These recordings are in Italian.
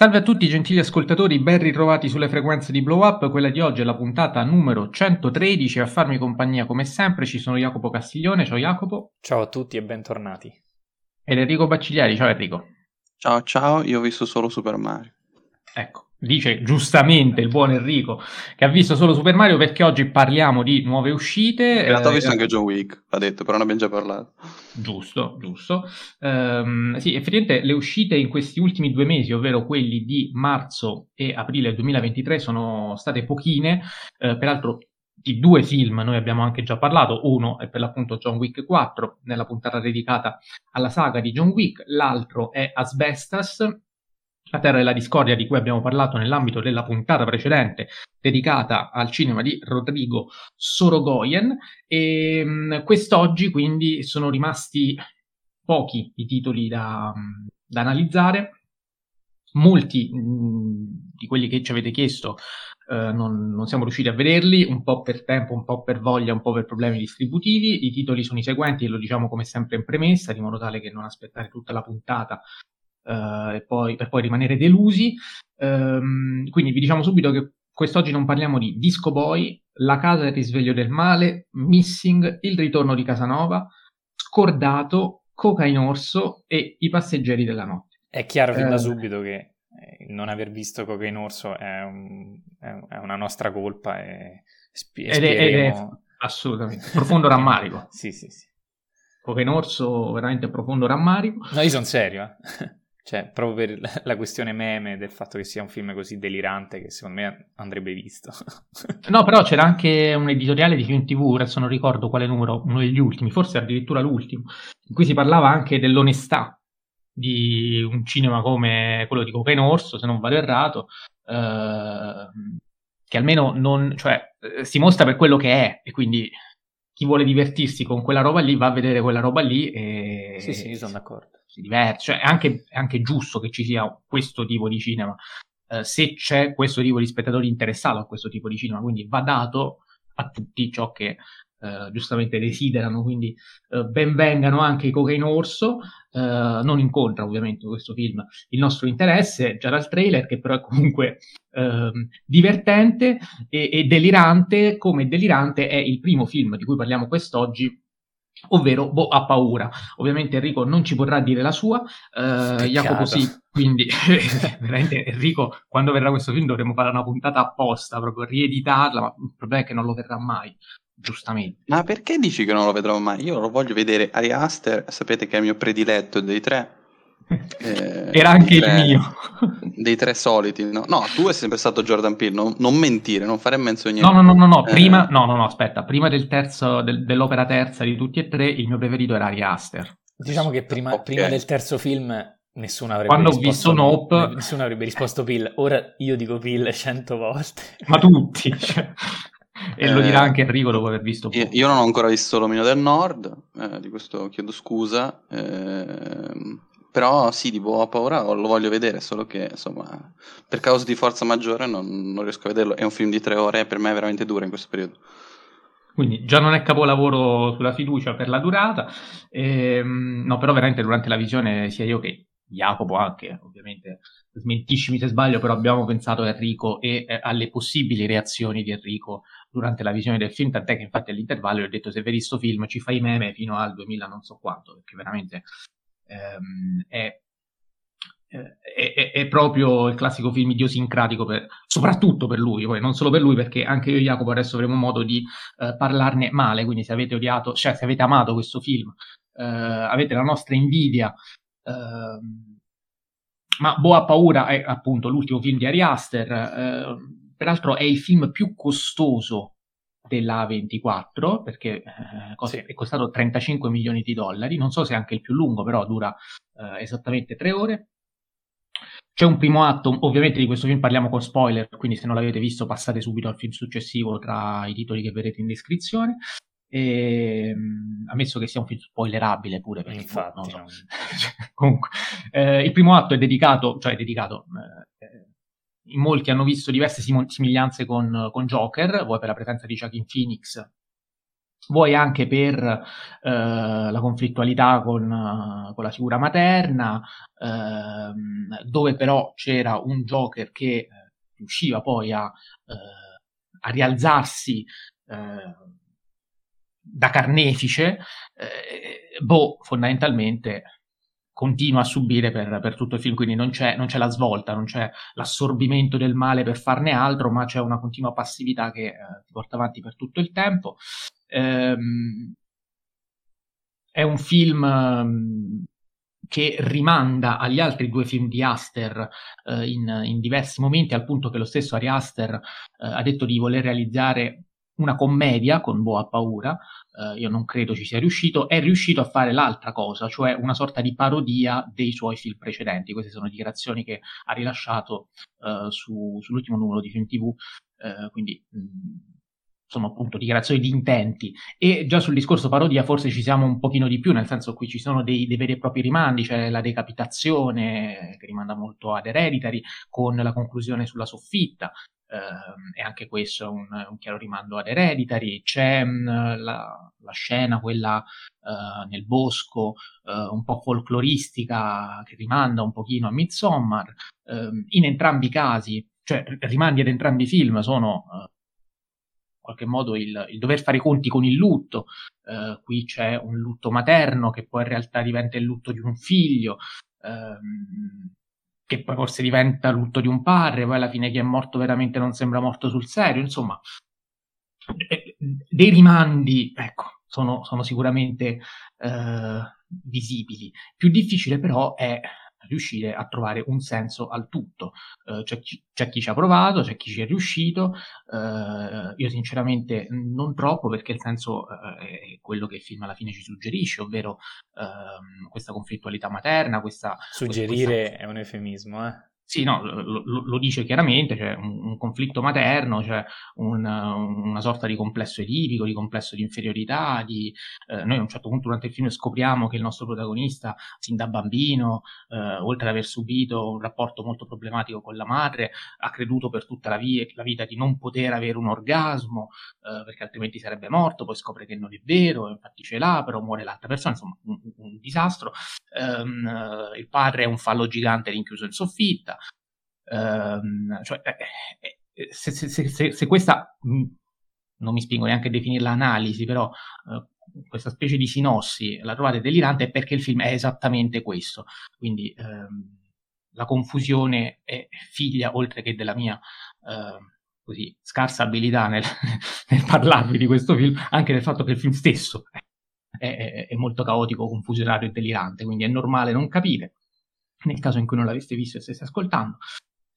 Salve a tutti gentili ascoltatori, ben ritrovati sulle frequenze di Blow Up. Quella di oggi è la puntata numero 113. A farmi compagnia come sempre ci sono Jacopo Castiglione. Ciao Jacopo. Ciao a tutti e bentornati. Ed Enrico Baccigliari. Ciao Enrico. Ciao ciao, io ho visto solo Super Mario. Ecco, dice giustamente il buon Enrico che ha visto solo Super Mario perché oggi parliamo di nuove uscite. In realtà ho visto eh, anche John Wick, l'ha detto, però ne abbiamo già parlato. Giusto, giusto. Um, sì, effettivamente le uscite in questi ultimi due mesi, ovvero quelli di marzo e aprile 2023, sono state pochine. Uh, peraltro di due film noi abbiamo anche già parlato, uno è per l'appunto John Wick 4 nella puntata dedicata alla saga di John Wick, l'altro è Asbestas, la Terra della Discordia di cui abbiamo parlato nell'ambito della puntata precedente dedicata al cinema di Rodrigo Sorogoyen e mh, quest'oggi quindi sono rimasti pochi i titoli da, da analizzare molti mh, di quelli che ci avete chiesto Uh, non, non, siamo riusciti a vederli, un po' per tempo, un po' per voglia, un po' per problemi distributivi. I titoli sono i seguenti, lo diciamo come sempre in premessa, di modo tale che non aspettare tutta la puntata uh, poi, per poi rimanere delusi. Um, quindi vi diciamo subito che quest'oggi non parliamo di Disco Boy, La casa del risveglio del male, Missing, Il ritorno di Casanova, Scordato, Cocaine Orso e I passeggeri della notte. È chiaro fin da uh, subito che il non aver visto Cocaine Orso è, un, è una nostra colpa e spi- ed, è, ed è assolutamente profondo rammarico. sì, sì, sì. Cocaine Orso veramente profondo rammarico. No, io sono serio, eh. Cioè, proprio per la questione meme del fatto che sia un film così delirante che secondo me andrebbe visto. no, però c'era anche un editoriale di Film TV, adesso non ricordo quale numero, uno degli ultimi, forse addirittura l'ultimo, in cui si parlava anche dell'onestà di un cinema come quello di Cocaine Orso, se non vado errato, eh, che almeno non, cioè, eh, si mostra per quello che è e quindi chi vuole divertirsi con quella roba lì va a vedere quella roba lì e... Sì, sì, sono d'accordo. si diverte, cioè è anche, è anche giusto che ci sia questo tipo di cinema, eh, se c'è questo tipo di spettatori interessato a questo tipo di cinema, quindi va dato a tutti ciò che eh, giustamente desiderano, quindi eh, benvengano anche i Cocaine Orso, eh, non incontra ovviamente questo film il nostro interesse, già dal trailer, che però è comunque ehm, divertente e, e delirante, come delirante è il primo film di cui parliamo quest'oggi, ovvero Bo ha paura. Ovviamente Enrico non ci vorrà dire la sua, eh, Jacopo sì, quindi veramente Enrico quando verrà questo film dovremo fare una puntata apposta, proprio rieditarla, ma il problema è che non lo verrà mai. Giustamente. Ma perché dici che non lo vedrò mai? Io lo voglio vedere. Ari Aster, sapete che è il mio prediletto dei tre. Eh, Era anche tre, il mio. dei tre soliti, no? No, tu sei sempre stato Jordan Peele, no? non mentire, non fare menzogne. No, no, no, no, no. Eh. prima, no, no, no, aspetta, prima del terzo, del, dell'opera terza di tutti e tre, il mio preferito era Ari Aster. Diciamo che prima, okay. prima del terzo film nessuno avrebbe Quando risposto, ho visto Nope... Nessuno avrebbe risposto Peele, ora io dico Peele cento volte. Ma tutti, cioè. E eh, lo dirà anche Enrico dopo aver visto. Io, io non ho ancora visto L'Omino del Nord, eh, di questo chiedo scusa. Eh, però sì, di buona paura lo voglio vedere, solo che insomma, per causa di forza maggiore non, non riesco a vederlo. È un film di tre ore e per me è veramente duro in questo periodo. Quindi già non è capolavoro sulla fiducia per la durata, ehm, no, però veramente durante la visione sia io che Jacopo anche, ovviamente smentiscimi se sbaglio, però abbiamo pensato a Enrico e eh, alle possibili reazioni di Enrico durante la visione del film, tant'è che infatti all'intervallo ho detto se vedi sto film ci fai meme fino al 2000 non so quanto, perché veramente ehm, è, è, è, proprio il classico film idiosincratico, per, soprattutto per lui, poi non solo per lui, perché anche io e Jacopo adesso avremo modo di eh, parlarne male, quindi se avete odiato, cioè se avete amato questo film, eh, avete la nostra invidia. Eh, ma Boa Paura è appunto l'ultimo film di Ari Aster, eh, peraltro è il film più costoso della A24 perché eh, sì. è costato 35 milioni di dollari, non so se è anche il più lungo, però dura eh, esattamente tre ore. C'è un primo atto, ovviamente di questo film parliamo con spoiler, quindi se non l'avete visto passate subito al film successivo tra i titoli che vedrete in descrizione. E, ehm, ammesso che sia un film spoilerabile pure perché Infatti, non so. comunque eh, il primo atto è dedicato cioè è dedicato eh, in molti hanno visto diverse sim- somiglianze con, con, Joker, vuoi per la presenza di Joaquin Phoenix, vuoi anche per eh, la conflittualità con, con, la figura materna, eh, dove però c'era un Joker che eh, riusciva poi a, eh, a rialzarsi eh, da carnefice, eh, boh, fondamentalmente continua a subire per, per, tutto il film, quindi non c'è, non c'è, la svolta, non c'è l'assorbimento del male per farne altro, ma c'è una continua passività che eh, ti porta avanti per tutto il tempo. Ehm, è un film ehm, che rimanda agli altri due film di Aster eh, in, in, diversi momenti, al punto che lo stesso Ari Aster eh, ha detto di voler realizzare una commedia con Boa Paura, eh, io non credo ci sia riuscito, è riuscito a fare l'altra cosa, cioè una sorta di parodia dei suoi film precedenti. Queste sono dichiarazioni che ha rilasciato eh, su, sull'ultimo numero di Film TV, eh, quindi mh, mm, sono appunto dichiarazioni di intenti e già sul discorso parodia forse ci siamo un pochino di più, nel senso qui ci sono dei, dei veri e propri rimandi, c'è la decapitazione che rimanda molto ad Hereditary con la conclusione sulla soffitta, Uh, e anche questo è un, un, chiaro rimando ad Hereditary. C'è um, la, la, scena, quella uh, nel bosco, uh, un po' folcloristica, che rimanda un pochino a Midsommar. Ehm, in entrambi i casi, cioè rimandi ad entrambi i film, sono in qualche modo il, il, dover fare i conti con il lutto. qui c'è un lutto materno che poi in realtà diventa il lutto di un figlio. Um, che poi forse diventa lutto di un padre, poi alla fine chi è morto veramente non sembra morto sul serio, insomma, eh, dei rimandi, ecco, sono, sono sicuramente eh, visibili. Più difficile però è riuscire a trovare un senso al tutto. Uh, c'è, chi, c'è, chi, ci ha provato, c'è chi ci è riuscito, uh, io sinceramente non troppo perché il senso uh, è quello che il film alla fine ci suggerisce, ovvero ehm, questa conflittualità materna, questa... Suggerire questa... è un eufemismo, eh? Sì, no, lo, lo, dice chiaramente, c'è un, un conflitto materno, c'è un, una sorta di complesso edipico, di complesso di inferiorità, di, eh, noi a un certo punto durante il film scopriamo che il nostro protagonista, sin da bambino, eh, oltre ad aver subito un rapporto molto problematico con la madre, ha creduto per tutta la, via, la vita di non poter avere un orgasmo, eh, perché altrimenti sarebbe morto, poi scopre che non è vero, infatti ce l'ha, però muore l'altra persona, insomma un, un disastro. Um, il padre è un fallo gigante rinchiuso in soffitta, Ehm, cioè, eh, eh, eh, se, se, se, se, questa, mm, non mi spingo neanche a definirla analisi, però uh, questa specie di sinossi la trovate delirante è perché il film è esattamente questo. Quindi ehm, la confusione è figlia, oltre che della mia uh, così, scarsa abilità nel, nel, parlarvi di questo film, anche del fatto che il film stesso è, è, è molto caotico, confusionario e delirante, quindi è normale non capire nel caso in cui non l'aveste visto e stesse ascoltando.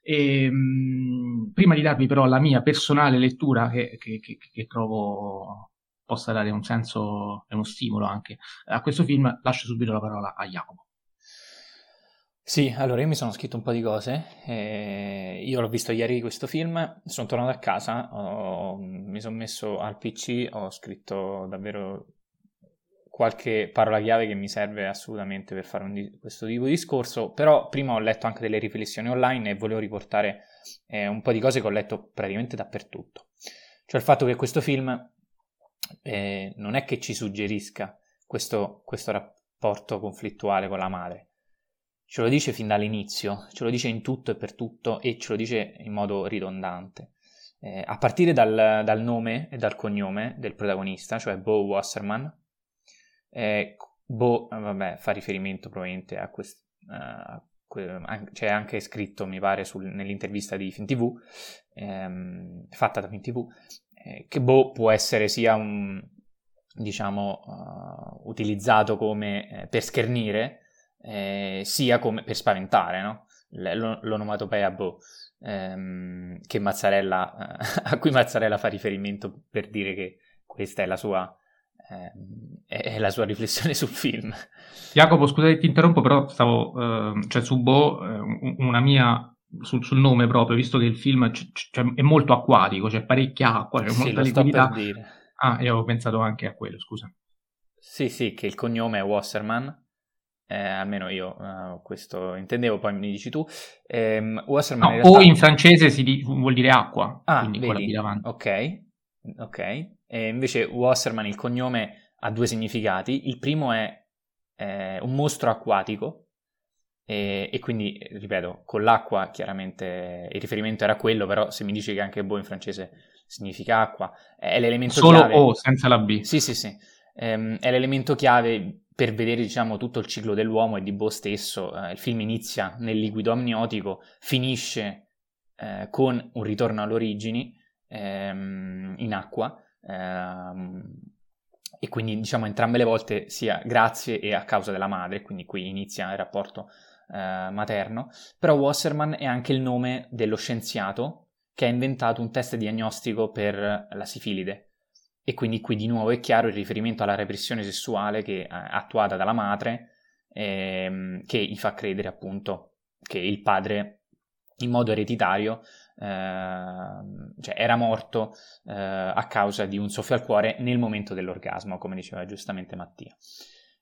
E, ehm, mh, prima di darvi però la mia personale lettura, che, che, che, che, trovo possa dare un senso e uno stimolo anche a questo film, lascio subito la parola a Jacopo. Sì, allora io mi sono scritto un po' di cose, eh, io l'ho visto ieri questo film, sono tornato a casa, ho, mi sono messo al PC, ho scritto davvero qualche parola chiave che mi serve assolutamente per fare di- questo tipo di discorso, però prima ho letto anche delle riflessioni online e volevo riportare eh, un po' di cose che ho letto praticamente dappertutto. Cioè il fatto che questo film eh, non è che ci suggerisca questo, questo rapporto conflittuale con la madre, ce lo dice fin dall'inizio, ce lo dice in tutto e per tutto e ce lo dice in modo ridondante. Eh, a partire dal, dal, nome e dal cognome del protagonista, cioè Bo Wasserman, eh, boh, vabbè, fa riferimento probabilmente a questo. Uh, c'è anche scritto, mi pare, sul, nell'intervista di FinTV, ehm, fatta da FinTV, eh, che Bo può essere sia un, diciamo, uh, utilizzato come eh, per schernire, eh, sia come per spaventare, no? L- l'onomatopea Bo, ehm, che Mazzarella, a cui Mazzarella fa riferimento per dire che questa è la sua è la sua riflessione sul film. Jacopo, scusa che ti interrompo, però stavo, eh, cioè su Bo, eh, una mia sul, sul, nome proprio, visto che il film c- c- è molto acquatico, c'è parecchia acqua, c'è sì, molta liquidità. Ah, io avevo pensato anche a quello, scusa. Sì, sì, che il cognome è Wasserman, eh, almeno io uh, questo intendevo, poi mi dici tu. Eh, Wasserman no, in realtà... O in francese si di- vuol dire acqua, ah, quindi vedi, con la davanti. Ok, Ok, e invece Wasserman il cognome ha due significati. Il primo è eh, un mostro acquatico e, e, quindi, ripeto, con l'acqua chiaramente il riferimento era quello, però se mi dici che anche boh in francese significa acqua, è l'elemento Solo chiave. Solo O, senza la B. Sì, sì, sì. Ehm, è l'elemento chiave per vedere diciamo, tutto il ciclo dell'uomo e di Bo stesso. Eh, il film inizia nel liquido amniotico, finisce eh, con un ritorno alle origini ehm, in acqua. Ehm, e quindi diciamo entrambe le volte sia grazie e a causa della madre, quindi qui inizia il rapporto eh, materno, però Wasserman è anche il nome dello scienziato che ha inventato un test diagnostico per la sifilide. E quindi qui di nuovo è chiaro il riferimento alla repressione sessuale che, eh, attuata dalla madre, ehm, che gli fa credere appunto che il padre in modo ereditario cioè era morto eh, a causa di un soffio al cuore nel momento dell'orgasmo, come diceva giustamente Mattia.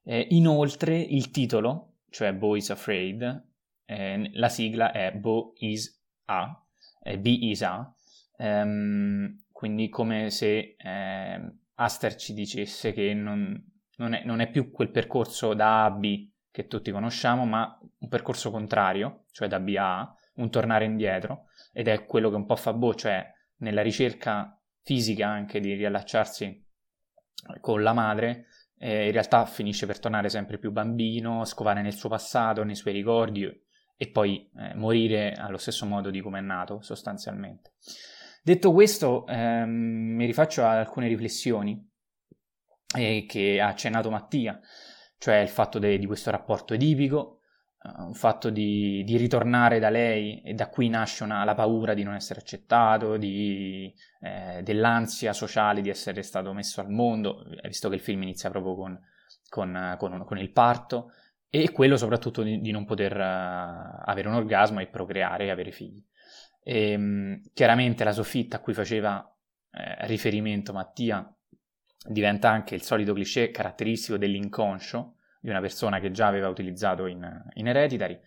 Eh, inoltre il titolo cioè Bo is Afraid, eh, la sigla è Bo is A, eh, B is A, ehm, quindi come se eh, Aster ci dicesse che non, non, è, non, è, più quel percorso da A a B che tutti conosciamo, ma un percorso contrario, cioè da B a A, un tornare indietro, ed è quello che un po' fa Bo, cioè nella ricerca fisica anche di riallacciarsi con la madre, eh, in realtà finisce per tornare sempre più bambino, scovare nel suo passato, nei suoi ricordi e poi eh, morire allo stesso modo di come è nato sostanzialmente. Detto questo, ehm, mi rifaccio ad alcune riflessioni eh, che ha accennato Mattia, cioè il fatto de- di questo rapporto edipico, uh, un fatto di, di, ritornare da lei e da qui nasce una, la paura di non essere accettato, di, eh, dell'ansia sociale di essere stato messo al mondo, visto che il film inizia proprio con, con, con, con il parto, e quello soprattutto di, di non poter uh, avere un orgasmo e procreare e avere figli. E, um, chiaramente la soffitta a cui faceva eh, riferimento Mattia diventa anche il solito cliché caratteristico dell'inconscio, di una persona che già aveva utilizzato in, in Hereditary.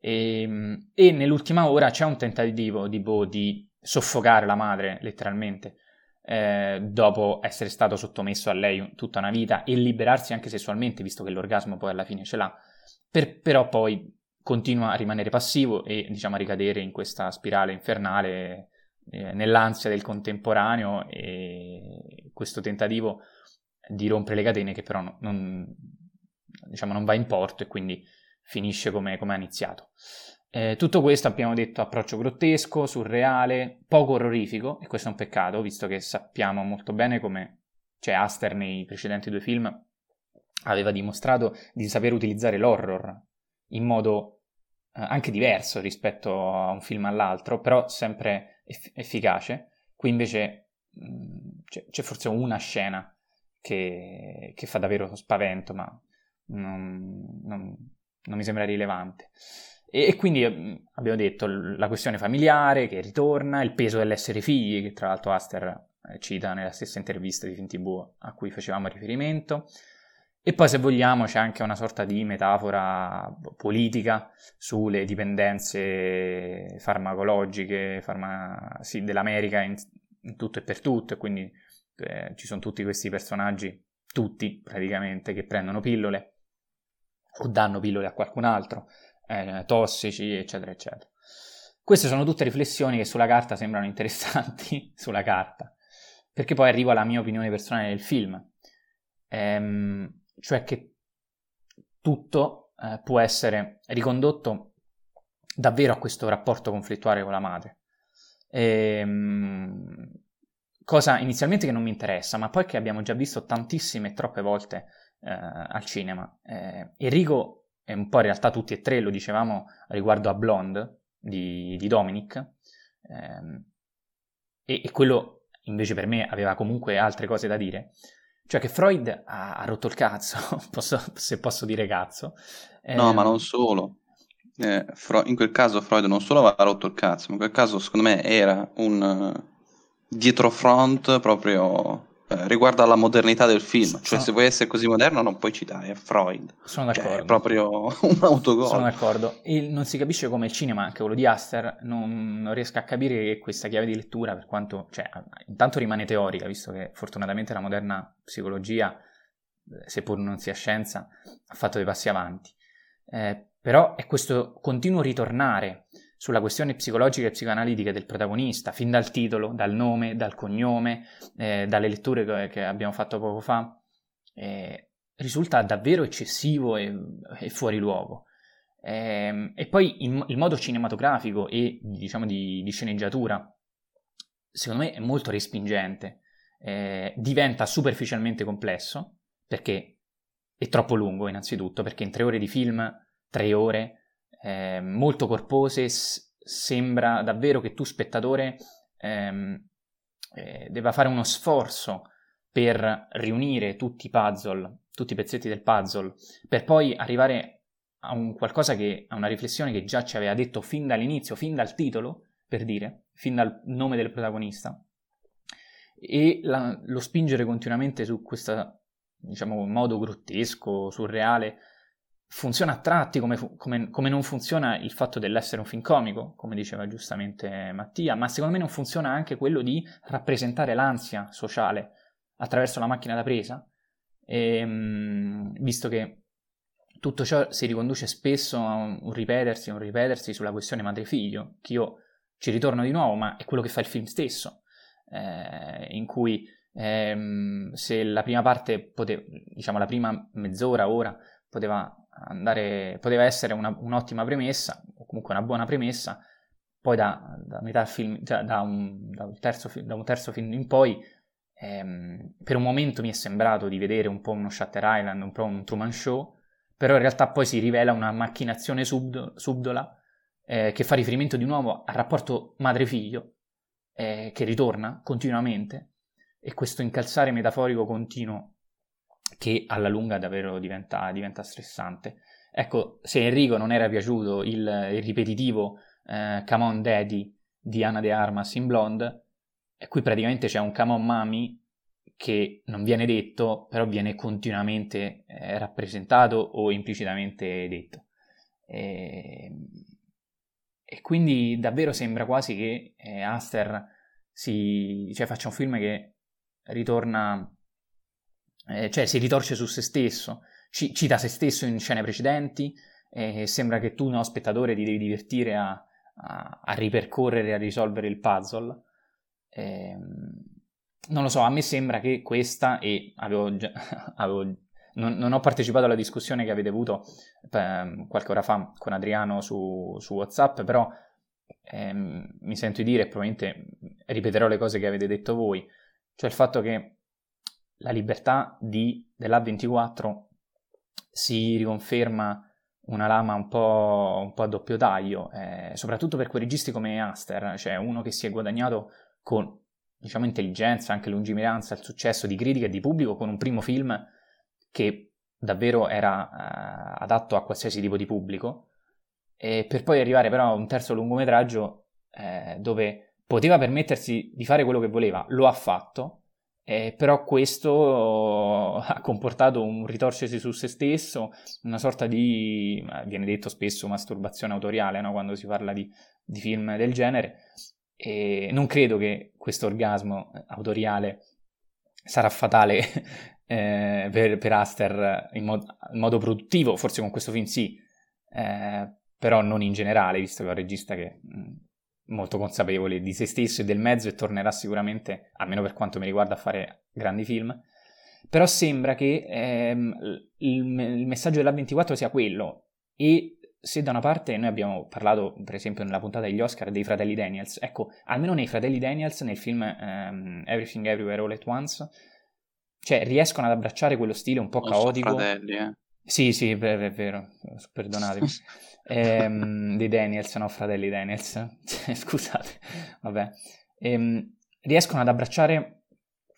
E, ehm, e, nell'ultima ora c'è un tentativo di Bo di soffocare la madre, letteralmente, eh, dopo essere stato sottomesso a lei tutta una vita e liberarsi anche sessualmente, visto che l'orgasmo poi alla fine ce l'ha, per, però poi continua a rimanere passivo e diciamo a ricadere in questa spirale infernale eh, nell'ansia del contemporaneo e questo tentativo di rompere le catene che però non, diciamo, non va in porto e quindi finisce come, ha iniziato. Eh, tutto questo abbiamo detto approccio grottesco, surreale, poco orrorifico, e questo è un peccato, visto che sappiamo molto bene come cioè Aster nei precedenti due film aveva dimostrato di saper utilizzare l'horror in modo eh, anche diverso rispetto a un film all'altro, però sempre eff- efficace. Qui invece mh, mm, c'è, c'è, forse una scena che, che fa davvero spavento, ma non, non, non mi sembra rilevante. E, e, quindi mm, abbiamo detto la questione familiare che ritorna, il peso dell'essere figli, che tra l'altro Aster eh, cita nella stessa intervista di FinTV a cui facevamo riferimento. E poi, se vogliamo, c'è anche una sorta di metafora politica sulle dipendenze farmacologiche farma... sì, dell'America in, in, tutto e per tutto, e quindi eh, ci sono tutti questi personaggi, tutti praticamente, che prendono pillole o danno pillole a qualcun altro, eh, tossici, eccetera, eccetera. Queste sono tutte riflessioni che sulla carta sembrano interessanti, sulla carta, perché poi arrivo alla mia opinione personale del film, ehm, cioè che tutto eh, può essere ricondotto davvero a questo rapporto conflittuale con la madre. Ehm, cosa inizialmente che non mi interessa, ma poi che abbiamo già visto tantissime e troppe volte eh, al cinema. Eh, Enrico, e un po' in realtà tutti e tre lo dicevamo riguardo a Blonde di, di Dominic, ehm, e, e, quello invece per me aveva comunque altre cose da dire. Cioè che Freud ha, ha rotto il cazzo, posso, se posso dire cazzo. No, ma ehm, non solo. Eh, in quel caso Freud non solo aveva rotto il cazzo, ma in quel caso secondo me era un uh, dietro front proprio eh, riguarda la modernità del film. Cioè, se vuoi essere così moderno, non puoi citare Freud. Sono Cioè, d'accordo. è proprio un autogol. Sono d'accordo. E non si capisce come il cinema, anche quello di Aster, non, non riesca a capire questa chiave di lettura, per quanto, cioè, intanto rimane teorica, visto che fortunatamente la moderna psicologia, eh, seppur non sia scienza, ha fatto dei passi avanti. Eh, però è questo continuo ritornare sulla questione psicologica e psicoanalitica del protagonista, fin dal titolo, dal nome, dal cognome, eh, dalle letture che, abbiamo fatto poco fa, eh, risulta davvero eccessivo e, e fuori luogo. Ehm, e poi il, il modo cinematografico e diciamo di, di sceneggiatura, secondo me, è molto respingente. Eh, diventa superficialmente complesso perché è troppo lungo, innanzitutto, perché in tre ore di film, tre ore eh, molto corpose, s- sembra davvero che tu, spettatore, ehm, eh, debba fare uno sforzo per riunire tutti i puzzle, tutti i pezzetti del puzzle, per poi arrivare a un qualcosa che, a una riflessione che già ci aveva detto fin dall'inizio, fin dal titolo, per dire, fin dal nome del protagonista, e la- lo spingere continuamente su questo, diciamo, modo grottesco, surreale, funziona a tratti come, come- come non funziona il fatto dell'essere un film comico, come diceva giustamente Mattia, ma secondo me non funziona anche quello di rappresentare l'ansia sociale attraverso la macchina da presa, Ehm, visto che tutto ciò si riconduce spesso a un, un ripetersi, un ripetersi sulla questione madre-figlio, che io ci ritorno di nuovo, ma è quello che fa il film stesso, eh, in cui ehm, se la prima parte, pote- diciamo la prima mezz'ora, ora, poteva andare, poteva essere una- un'ottima premessa, o comunque una buona premessa, poi da, da metà film, cioè da un, da un terzo, da un terzo film in poi, ehm, per un momento mi è sembrato di vedere un po' uno Shutter Island, un po' un Truman Show, però in realtà poi si rivela una macchinazione subdo- subdola eh, che fa riferimento di nuovo al rapporto madre-figlio, eh, che ritorna continuamente, e questo incalzare metaforico continuo che alla lunga davvero diventa, diventa stressante. Ecco, se Enrico non era piaciuto il, il ripetitivo eh, Come on Daddy di Anna De Armas in Blonde, qui praticamente c'è un Come on Mami che non viene detto, però viene continuamente eh, rappresentato o implicitamente detto. E, e quindi davvero sembra quasi che eh, Aster si, cioè, faccia un film che ritorna, eh, cioè si ritorce su se stesso, ci- cita se stesso in scene precedenti, e sembra che tu, no, spettatore, ti devi divertire a, a, a ripercorrere a risolvere il puzzle. Ehm, non lo so, a me sembra che questa, e avevo già, avevo- non, non ho partecipato alla discussione che avete avuto ehm, qualche ora fa con Adriano su, su WhatsApp, però ehm, mi sento di dire, probabilmente ripeterò le cose che avete detto voi, cioè il fatto che la libertà di, dell'A24 si riconferma una lama un po', un po' a doppio taglio, eh, soprattutto per quei registi come Aster, cioè uno che si è guadagnato con diciamo intelligenza, anche lungimiranza, il successo di critica e di pubblico con un primo film che davvero era eh, adatto a qualsiasi tipo di pubblico, e per poi arrivare però a un terzo lungometraggio eh, dove poteva permettersi di fare quello che voleva, lo ha fatto, eh, però questo ha comportato un ritorcersi su se stesso, una sorta di, viene detto spesso, masturbazione autoriale no? quando si parla di, di film del genere, e non credo che questo orgasmo autoriale sarà fatale eh, per, per Aster in, mod- in modo produttivo, forse con questo film sì, eh, però non in generale, visto che è un regista che è molto consapevole di se stesso e del mezzo e tornerà sicuramente, almeno per quanto mi riguarda, a fare grandi film. Però sembra che ehm, il, il messaggio dell'A24 sia quello e se da una parte noi abbiamo parlato, per esempio, nella puntata degli Oscar dei fratelli Daniels, ecco, almeno nei fratelli Daniels, nel film um, Everything Everywhere All at Once, cioè riescono ad abbracciare quello stile un po' Non caotico. fratelli, eh. Sì, sì, è vero, è vero, perdonatemi. ehm, dei Daniels, no, fratelli Daniels. Scusate, vabbè. Ehm, riescono ad abbracciare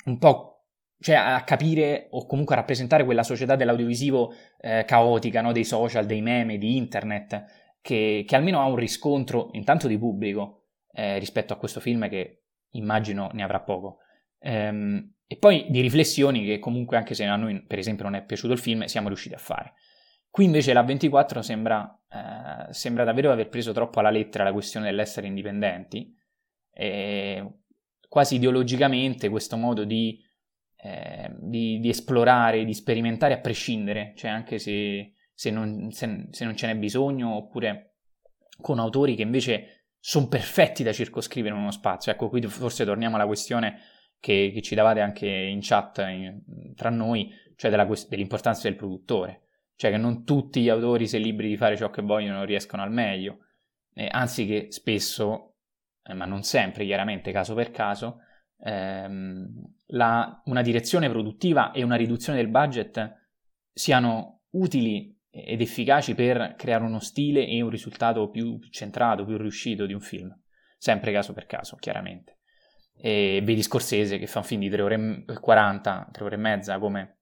un po' cioè a capire o comunque a rappresentare quella società dell'audiovisivo eh, caotica, no? dei social, dei meme, di internet, che, che, almeno ha un riscontro intanto di pubblico eh, rispetto a questo film che immagino ne avrà poco, Ehm, e poi di riflessioni che comunque, anche se a noi per esempio non è piaciuto il film, siamo riusciti a fare. Qui invece la 24 sembra, eh, sembra davvero aver preso troppo alla lettera la questione dell'essere indipendenti, e quasi ideologicamente questo modo di, eh, di, di, esplorare, di sperimentare a prescindere, cioè anche se, se, non, se, se non ce n'è bisogno, oppure con autori che invece sono perfetti da circoscrivere uno spazio. Ecco, qui forse torniamo alla questione che, che ci davate anche in chat in, tra noi, cioè della, dell'importanza del produttore. Cioè che non tutti gli autori, se libri di fare ciò che vogliono, riescono al meglio. Eh, anzi che spesso, eh, ma non sempre, chiaramente, caso per caso, ehm, la, una direzione produttiva e una riduzione del budget siano utili ed efficaci per creare uno stile e un risultato più centrato, più riuscito di un film. Sempre caso per caso, chiaramente e vedi Scorsese che fa un film di 3 ore e 40, 3 ore e mezza come,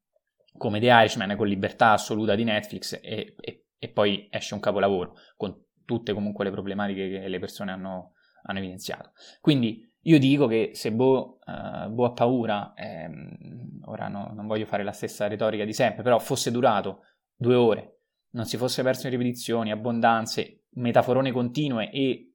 come The Irishman con libertà assoluta di Netflix e, e, e, poi esce un capolavoro con tutte comunque le problematiche che le persone hanno, hanno evidenziato. Quindi io dico che se Bo, uh, Bo ha paura, ehm, ora no, non voglio fare la stessa retorica di sempre, però fosse durato due ore, non si fosse perso in ripetizioni, abbondanze, metaforone continue e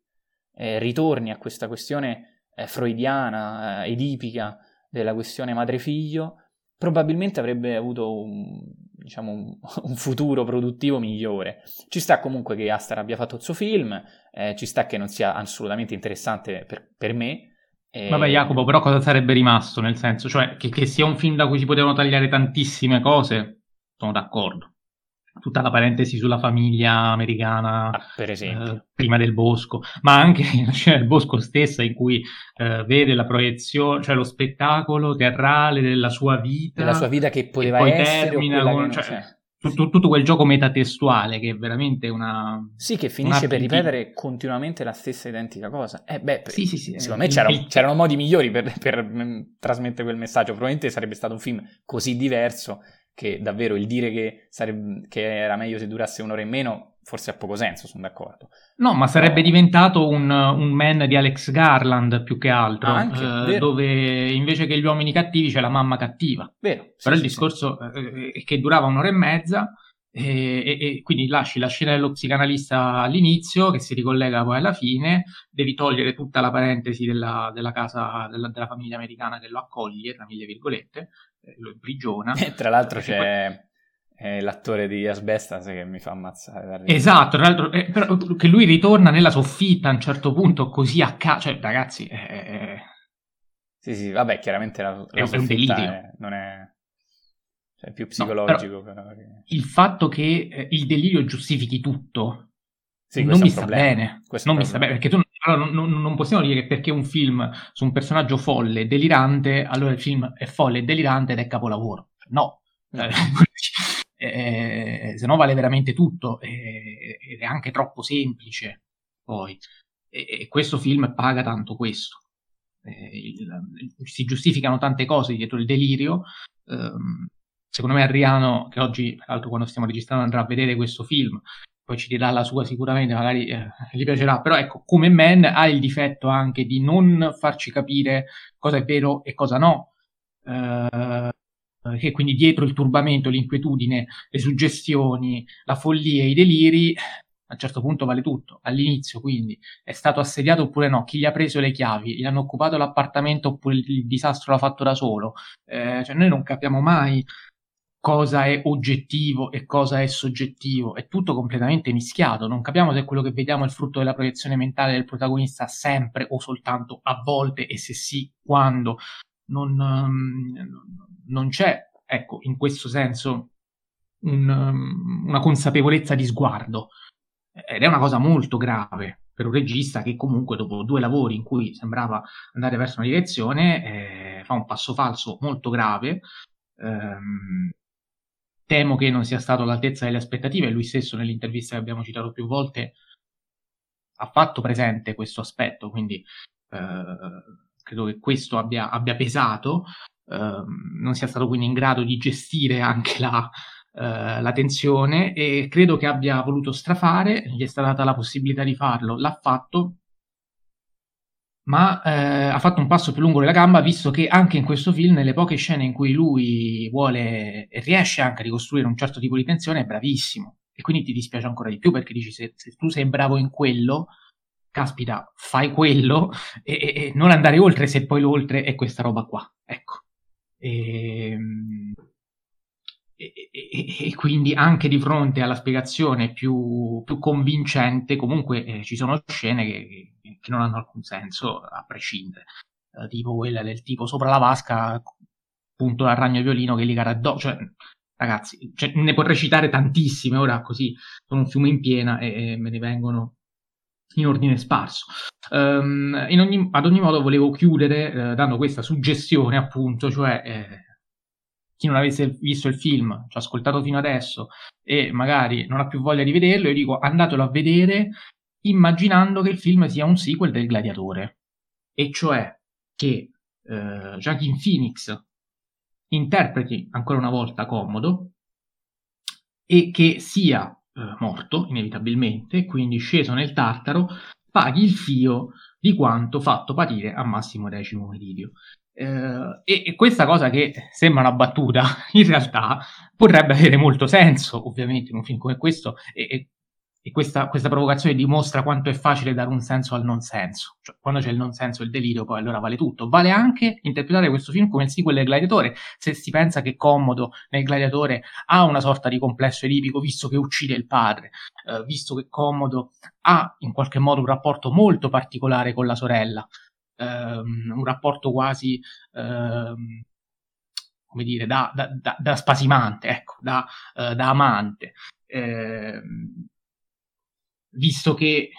eh, ritorni a questa questione eh, freudiana, eh, edipica della questione madre-figlio, probabilmente avrebbe avuto un, diciamo, un, un, futuro produttivo migliore. Ci sta comunque che Astar abbia fatto il suo film, eh, ci sta che non sia assolutamente interessante per, per me. E... Vabbè Jacopo, però cosa sarebbe rimasto? Nel senso, cioè, che, che sia un film da cui si potevano tagliare tantissime cose, sono d'accordo tutta la parentesi sulla famiglia americana ah, per esempio. Eh, prima del bosco, ma anche la scena del bosco stessa in cui eh, vede la proiezione, cioè lo spettacolo teatrale della sua vita. Della sua vita che poteva poi essere. Termina con, cioè, cioè. Tutto, tutto, quel gioco metatestuale che è veramente una. Sì, che finisce per ripetere continuamente la stessa identica cosa. Eh, beh, sì, sì, sì, secondo me c'erano, c'erano modi migliori per, per, trasmettere quel messaggio. Probabilmente sarebbe stato un film così diverso che davvero il dire che, sarebbe, che era meglio se durasse un'ora in meno forse ha poco senso, sono d'accordo. No, ma sarebbe diventato un, un, man di Alex Garland più che altro, Anche, eh, dove invece che gli uomini cattivi c'è la mamma cattiva. Vero. Sì, Però sì, il discorso sì. è che durava un'ora e mezza e, e, e, quindi lasci la scena dello psicanalista all'inizio che si ricollega poi alla fine, devi togliere tutta la parentesi della, della casa, della, della famiglia americana che lo accoglie, tra mille virgolette, eh, lo imprigiona. E tra l'altro c'è poi... l'attore di Asbestas che mi fa ammazzare. Esatto, tra l'altro eh, però, che lui ritorna nella soffitta a un certo punto così a caso, cioè ragazzi... Eh... Sì, sì, vabbè, chiaramente la, la è un delirio. È, non è... Cioè, più psicologico. No, però, però Il fatto che eh, il delirio giustifichi tutto sì, non mi sta bene. Questo non mi sta bene, perché tu allora, non, non, possiamo dire che perché un film su un personaggio folle e delirante, allora il film è folle e delirante ed è capolavoro. No. no. eh, se no vale veramente tutto eh, ed è anche troppo semplice poi. E, e questo film paga tanto questo. Eh, il, si giustificano tante cose dietro il delirio. Um, secondo me Arriano, che oggi, tra l'altro quando stiamo registrando andrà a vedere questo film, poi ci dirà la sua sicuramente, magari eh, gli piacerà, però ecco, come Man ha il difetto anche di non farci capire cosa è vero e cosa no, eh, che quindi dietro il turbamento, l'inquietudine, le suggestioni, la follia, i deliri, a un certo punto vale tutto. All'inizio, quindi, è stato assediato oppure no? Chi gli ha preso le chiavi? Gli hanno occupato l'appartamento oppure il disastro l'ha fatto da solo? Eh, cioè, noi non capiamo mai cosa è oggettivo e cosa è soggettivo, è tutto completamente mischiato, non capiamo se quello che vediamo è il frutto della proiezione mentale del protagonista sempre o soltanto a volte e se sì, quando. Non, um, non c'è, ecco, in questo senso un, um, una consapevolezza di sguardo. Ed è una cosa molto grave per un regista che comunque dopo due lavori in cui sembrava andare verso una direzione eh, fa un passo falso molto grave ehm, Temo che non sia stato all'altezza delle aspettative, lui stesso nell'intervista che abbiamo citato più volte ha fatto presente questo aspetto, quindi eh, credo che questo abbia, abbia pesato, eh, non sia stato quindi in grado di gestire anche la, eh, la tensione e credo che abbia voluto strafare, gli è stata data la possibilità di farlo, l'ha fatto, ma eh, ha fatto un passo più lungo della gamba, visto che anche in questo film, nelle poche scene in cui lui vuole e riesce anche a ricostruire un certo tipo di tensione, è bravissimo. E quindi ti dispiace ancora di più perché dici se, se tu sei bravo in quello, caspita, fai quello e, e, e, non andare oltre se poi l'oltre è questa roba qua. Ecco. Ehm, e, e, quindi anche di fronte alla spiegazione più, più convincente, comunque eh, ci sono scene che, che, non hanno alcun senso a prescindere, eh, tipo quella del tipo sopra la vasca, punto dal ragno violino che li addosso, cioè, ragazzi, cioè, ne potrei citare tantissime, ora così sono un fiume in piena e, e me ne vengono in ordine sparso. Um, ogni, ad ogni modo volevo chiudere eh, dando questa suggestione appunto, cioè eh, chi non avesse visto il film, ci ha ascoltato fino adesso e magari non ha più voglia di vederlo, io dico andatelo a vedere immaginando che il film sia un sequel del Gladiatore, e cioè che eh, Joaquin Phoenix interpreti ancora una volta Comodo e che sia eh, morto inevitabilmente, quindi sceso nel Tartaro, paghi il fio di quanto fatto patire a Massimo X Meridio. Eh, e, e, questa cosa che sembra una battuta, in realtà potrebbe avere molto senso, ovviamente, in un film come questo, e, e, e questa, questa, provocazione dimostra quanto è facile dare un senso al non senso. Cioè, quando c'è il non senso e il delirio, poi allora vale tutto. Vale anche interpretare questo film come il sequel del Gladiatore, se si pensa che Commodo nel Gladiatore ha una sorta di complesso edipico, visto che uccide il padre, eh, visto che Commodo ha in qualche modo un rapporto molto particolare con la sorella ehm, un rapporto quasi, ehm, come dire, da, da, da, da spasimante, ecco, da, eh, amante. Eh, visto che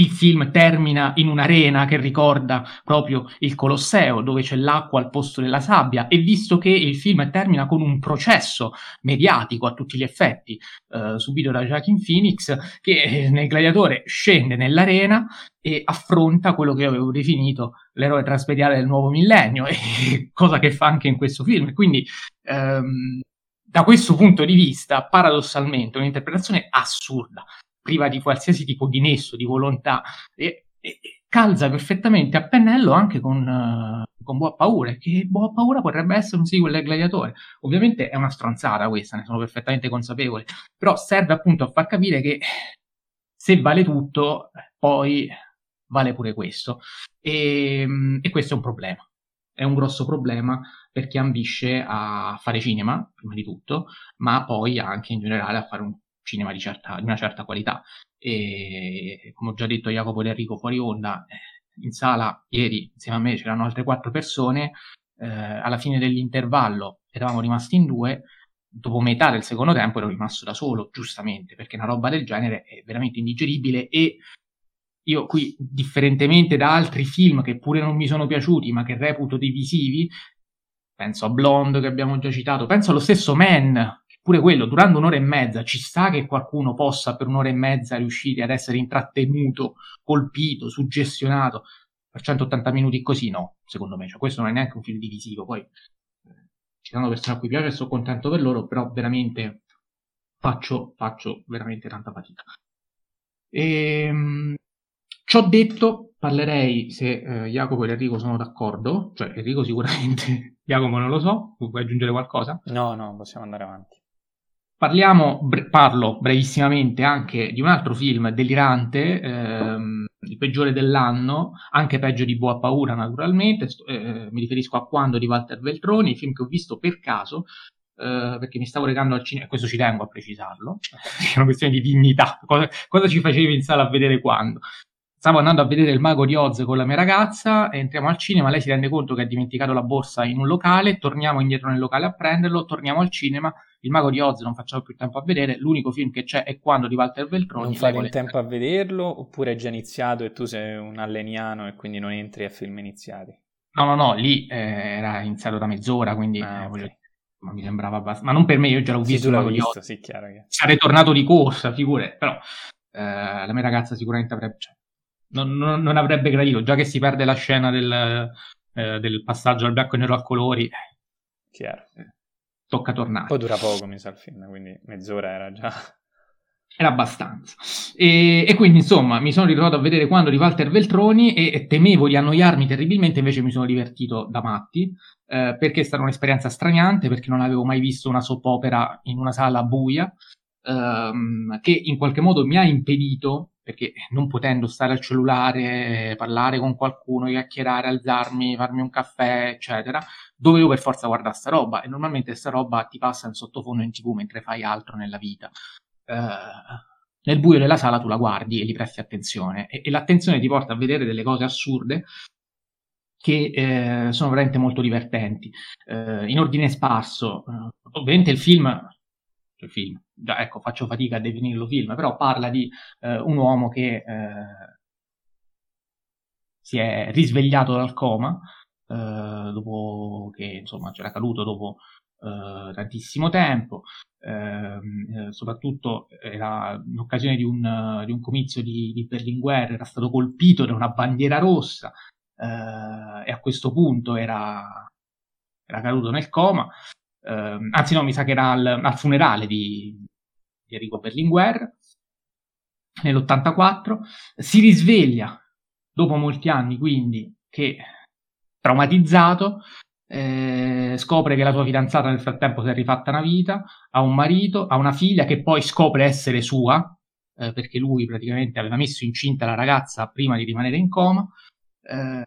il film termina in un'arena che ricorda proprio il Colosseo, dove c'è l'acqua al posto della sabbia, e visto che il film termina con un processo mediatico a tutti gli effetti, eh, subito da Joaquin Phoenix, che eh, nel Gladiatore scende nell'arena e affronta quello che io avevo definito l'eroe trasmediale del nuovo millennio, cosa che fa anche in questo film. Quindi, ehm, da questo punto di vista, paradossalmente, un'interpretazione assurda priva di qualsiasi tipo di nesso, di volontà, e, e calza perfettamente a pennello anche con, uh, con Boa Paura, che Boa Paura potrebbe essere un sequel del Gladiatore. Ovviamente è una stronzata questa, ne sono perfettamente consapevole, però serve appunto a far capire che se vale tutto, poi vale pure questo. E, e questo è un problema. È un grosso problema per chi ambisce a fare cinema, prima di tutto, ma poi anche in generale a fare un cinema di, certa, di una certa qualità. E come ho già detto Jacopo Del Rico fuori onda, eh, in sala ieri insieme a me c'erano altre quattro persone, eh, alla fine dell'intervallo eravamo rimasti in due, dopo metà del secondo tempo ero rimasto da solo, giustamente, perché una roba del genere è veramente indigeribile e io qui, differentemente da altri film che pure non mi sono piaciuti, ma che reputo divisivi, penso a Blonde che abbiamo già citato, penso allo stesso Man, pure quello, durante un'ora e mezza, ci sta che qualcuno possa per un'ora e mezza riuscire ad essere intrattenuto, colpito, suggestionato. Per 180 minuti così no, secondo me. Cioè, questo non è neanche un film divisivo. Poi eh, ci sono persone a cui piace e sono contento per loro, però veramente faccio, faccio veramente tanta fatica. Ehm, ciò detto, parlerei se eh, Jacopo e Enrico sono d'accordo, cioè Enrico sicuramente, Jacopo non lo so, vuoi aggiungere qualcosa? No, no, possiamo andare avanti. Parliamo, bre- parlo brevissimamente anche di un altro film delirante, ehm, il peggiore dell'anno, anche peggio di Boa Paura naturalmente, eh, mi riferisco a Quando di Walter Veltroni, film che ho visto per caso, eh, perché mi stavo recando al cinema, questo ci tengo a precisarlo, è una questione di dignità, cosa, cosa ci facevi in sala a vedere quando? Stavo andando a vedere il mago di Oz con la mia ragazza, entriamo al cinema, lei si rende conto che ha dimenticato la borsa in un locale, torniamo indietro nel locale a prenderlo, torniamo al cinema, il mago di Oz non facciamo più tempo a vedere, l'unico film che c'è è quando di Walter Veltroni. Non fate in tempo a vederlo oppure è già iniziato e tu sei un alleniano e quindi non entri a film iniziati? No, no, no, lì eh, era iniziato da mezz'ora, quindi ah, eh, okay. ma mi sembrava abbastanza. Ma non per me, io già l'ho sì, visto. L'hai visto, sì, chiaro che... Sarei tornato di corsa, figure, però eh, la mia ragazza sicuramente avrebbe... Cioè, non, non, non, avrebbe gradito, già che si perde la scena del, eh, del passaggio al bianco e nero a colori. Chiaro. Eh, tocca tornare. Poi dura poco, mi sa, il film, quindi mezz'ora era già... era abbastanza. E, e, quindi, insomma, mi sono ritrovato a vedere quando di Walter Veltroni e, e temevo di annoiarmi terribilmente, invece mi sono divertito da matti, eh, perché è stata un'esperienza straniante, perché non avevo mai visto una soap opera in una sala buia, ehm, che in qualche modo mi ha impedito, perché non potendo stare al cellulare, parlare con qualcuno, chiacchierare, alzarmi, farmi un caffè, eccetera, dovevo per forza guardare sta roba, e normalmente sta roba ti passa in sottofondo in tv mentre fai altro nella vita. Eh, nel buio della sala tu la guardi e gli presti attenzione e, e l'attenzione ti porta a vedere delle cose assurde che eh, sono veramente molto divertenti. Eh, in ordine sparso, eh, ovviamente il film, il film, già ecco, faccio fatica a definirlo film, però parla di eh, un uomo che eh, si è risvegliato dal coma dopo che insomma c'era caduto dopo eh, tantissimo tempo, ehm, eh, soprattutto era in occasione di un, di un comizio di, di, Berlinguer, era stato colpito da una bandiera rossa eh, e a questo punto era, era caduto nel coma, ehm, anzi no, mi sa che era al, al funerale di, di Enrico Berlinguer nell'84, si risveglia dopo molti anni quindi che traumatizzato eh, scopre che la sua fidanzata nel frattempo si è rifatta una vita, ha un marito, ha una figlia che poi scopre essere sua, eh, perché lui praticamente aveva messo incinta la ragazza prima di rimanere in coma. Eh,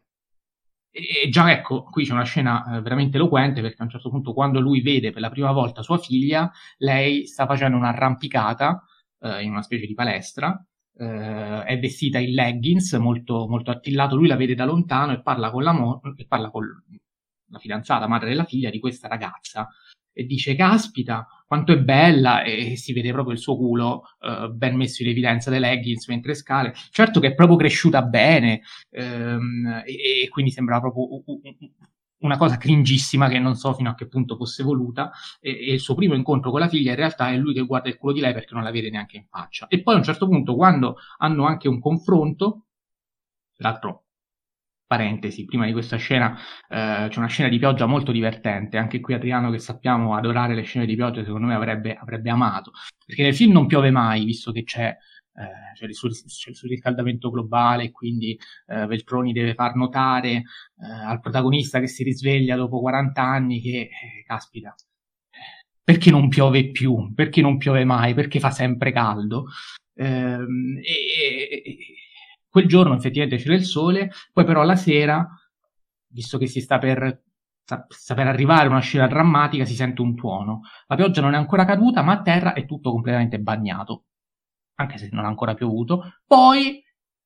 e già ecco, qui c'è una scena eh, veramente eloquente perché a un certo punto quando lui vede per la prima volta sua figlia, lei sta facendo un'arrampicata eh, in una specie di palestra Uh, è vestita in leggings, molto, molto attillato, lui la vede da lontano e parla con la, mo- e parla con la fidanzata, madre della figlia di questa ragazza, e dice caspita quanto è bella! E si vede proprio il suo culo uh, ben messo in evidenza dei leggings mentre scale. Certo che è proprio cresciuta bene um, e, e, quindi sembra proprio una cosa cringissima che non so fino a che punto fosse voluta. E, e, il suo primo incontro con la figlia in realtà è lui che guarda il culo di lei perché non la vede neanche in faccia. E poi a un certo punto quando hanno anche un confronto l'altro parentesi, prima di questa scena eh, c'è una scena di pioggia molto divertente, anche qui Adriano che sappiamo adorare le scene di pioggia secondo me avrebbe, avrebbe amato, perché nel film non piove mai, visto che c'è, eh, c'è, il, sur- c'è il, surriscaldamento globale, quindi eh, Veltroni deve far notare eh, al protagonista che si risveglia dopo 40 anni che, eh, caspita, perché non piove più, perché non piove mai, perché fa sempre caldo. Ehm, e, e, Quel giorno effettivamente c'era il sole, poi però la sera, visto che si sta per, sta per arrivare una scena drammatica, si sente un tuono. La pioggia non è ancora caduta, ma a terra è tutto completamente bagnato, anche se non ha ancora piovuto. Poi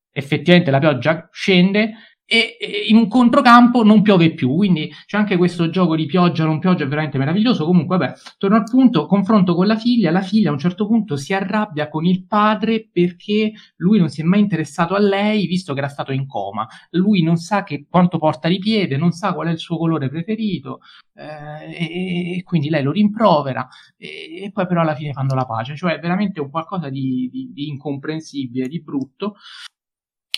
effettivamente la pioggia scende e, in un controcampo non piove più, quindi c'è anche questo gioco di pioggia non pioggia veramente meraviglioso. Comunque, vabbè, torno al punto, confronto con la figlia, la figlia a un certo punto si arrabbia con il padre perché lui non si è mai interessato a lei visto che era stato in coma. Lui non sa che quanto porta di piede, non sa qual è il suo colore preferito eh, e, e, quindi lei lo rimprovera e, e, poi però alla fine fanno la pace, cioè è veramente un qualcosa di, di, di incomprensibile, di brutto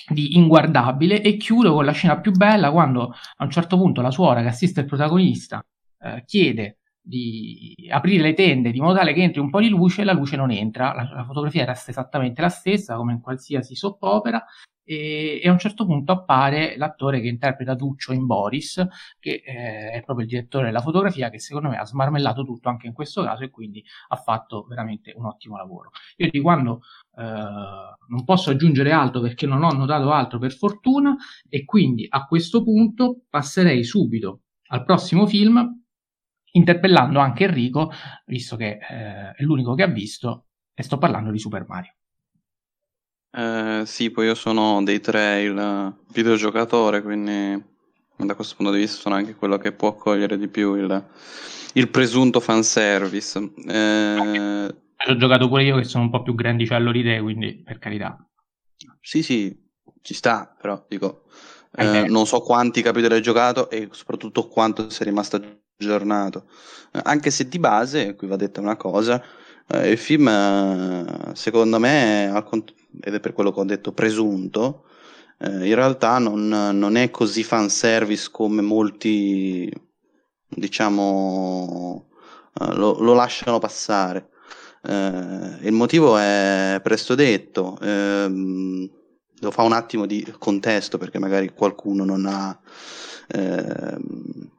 di inguardabile e chiudo con la scena più bella quando a un certo punto la suora che assiste il protagonista eh, chiede di aprire le tende di modo tale che entri un po' di luce e la luce non entra, la, la fotografia era esattamente la stessa come in qualsiasi soppopera e, e, a un certo punto appare l'attore che interpreta Duccio in Boris, che eh, è proprio il direttore della fotografia, che secondo me ha smarmellato tutto anche in questo caso e quindi ha fatto veramente un ottimo lavoro. Io di quando eh, non posso aggiungere altro perché non ho notato altro per fortuna e quindi a questo punto passerei subito al prossimo film interpellando anche Enrico, visto che eh, è l'unico che ha visto, e sto parlando di Super Mario. Eh, sì, poi io sono dei tre il videogiocatore, quindi da questo punto di vista sono anche quello che può accogliere di più il, il presunto fanservice. Eh... Ho giocato pure io che sono un po' più grandicello di te, quindi per carità. Sì, sì, ci sta, però dico, eh, non so quanti capitoli hai giocato e soprattutto quanto sei rimasto aggiornato. Eh, anche se di base, qui va detta una cosa, eh, il film eh, secondo me, ed è per quello che ho detto presunto, eh, in realtà non, non, è così fanservice come molti diciamo eh, lo, lo, lasciano passare. Eh, il motivo è presto detto, ehm, lo fa un attimo di contesto perché magari qualcuno non ha, ehm,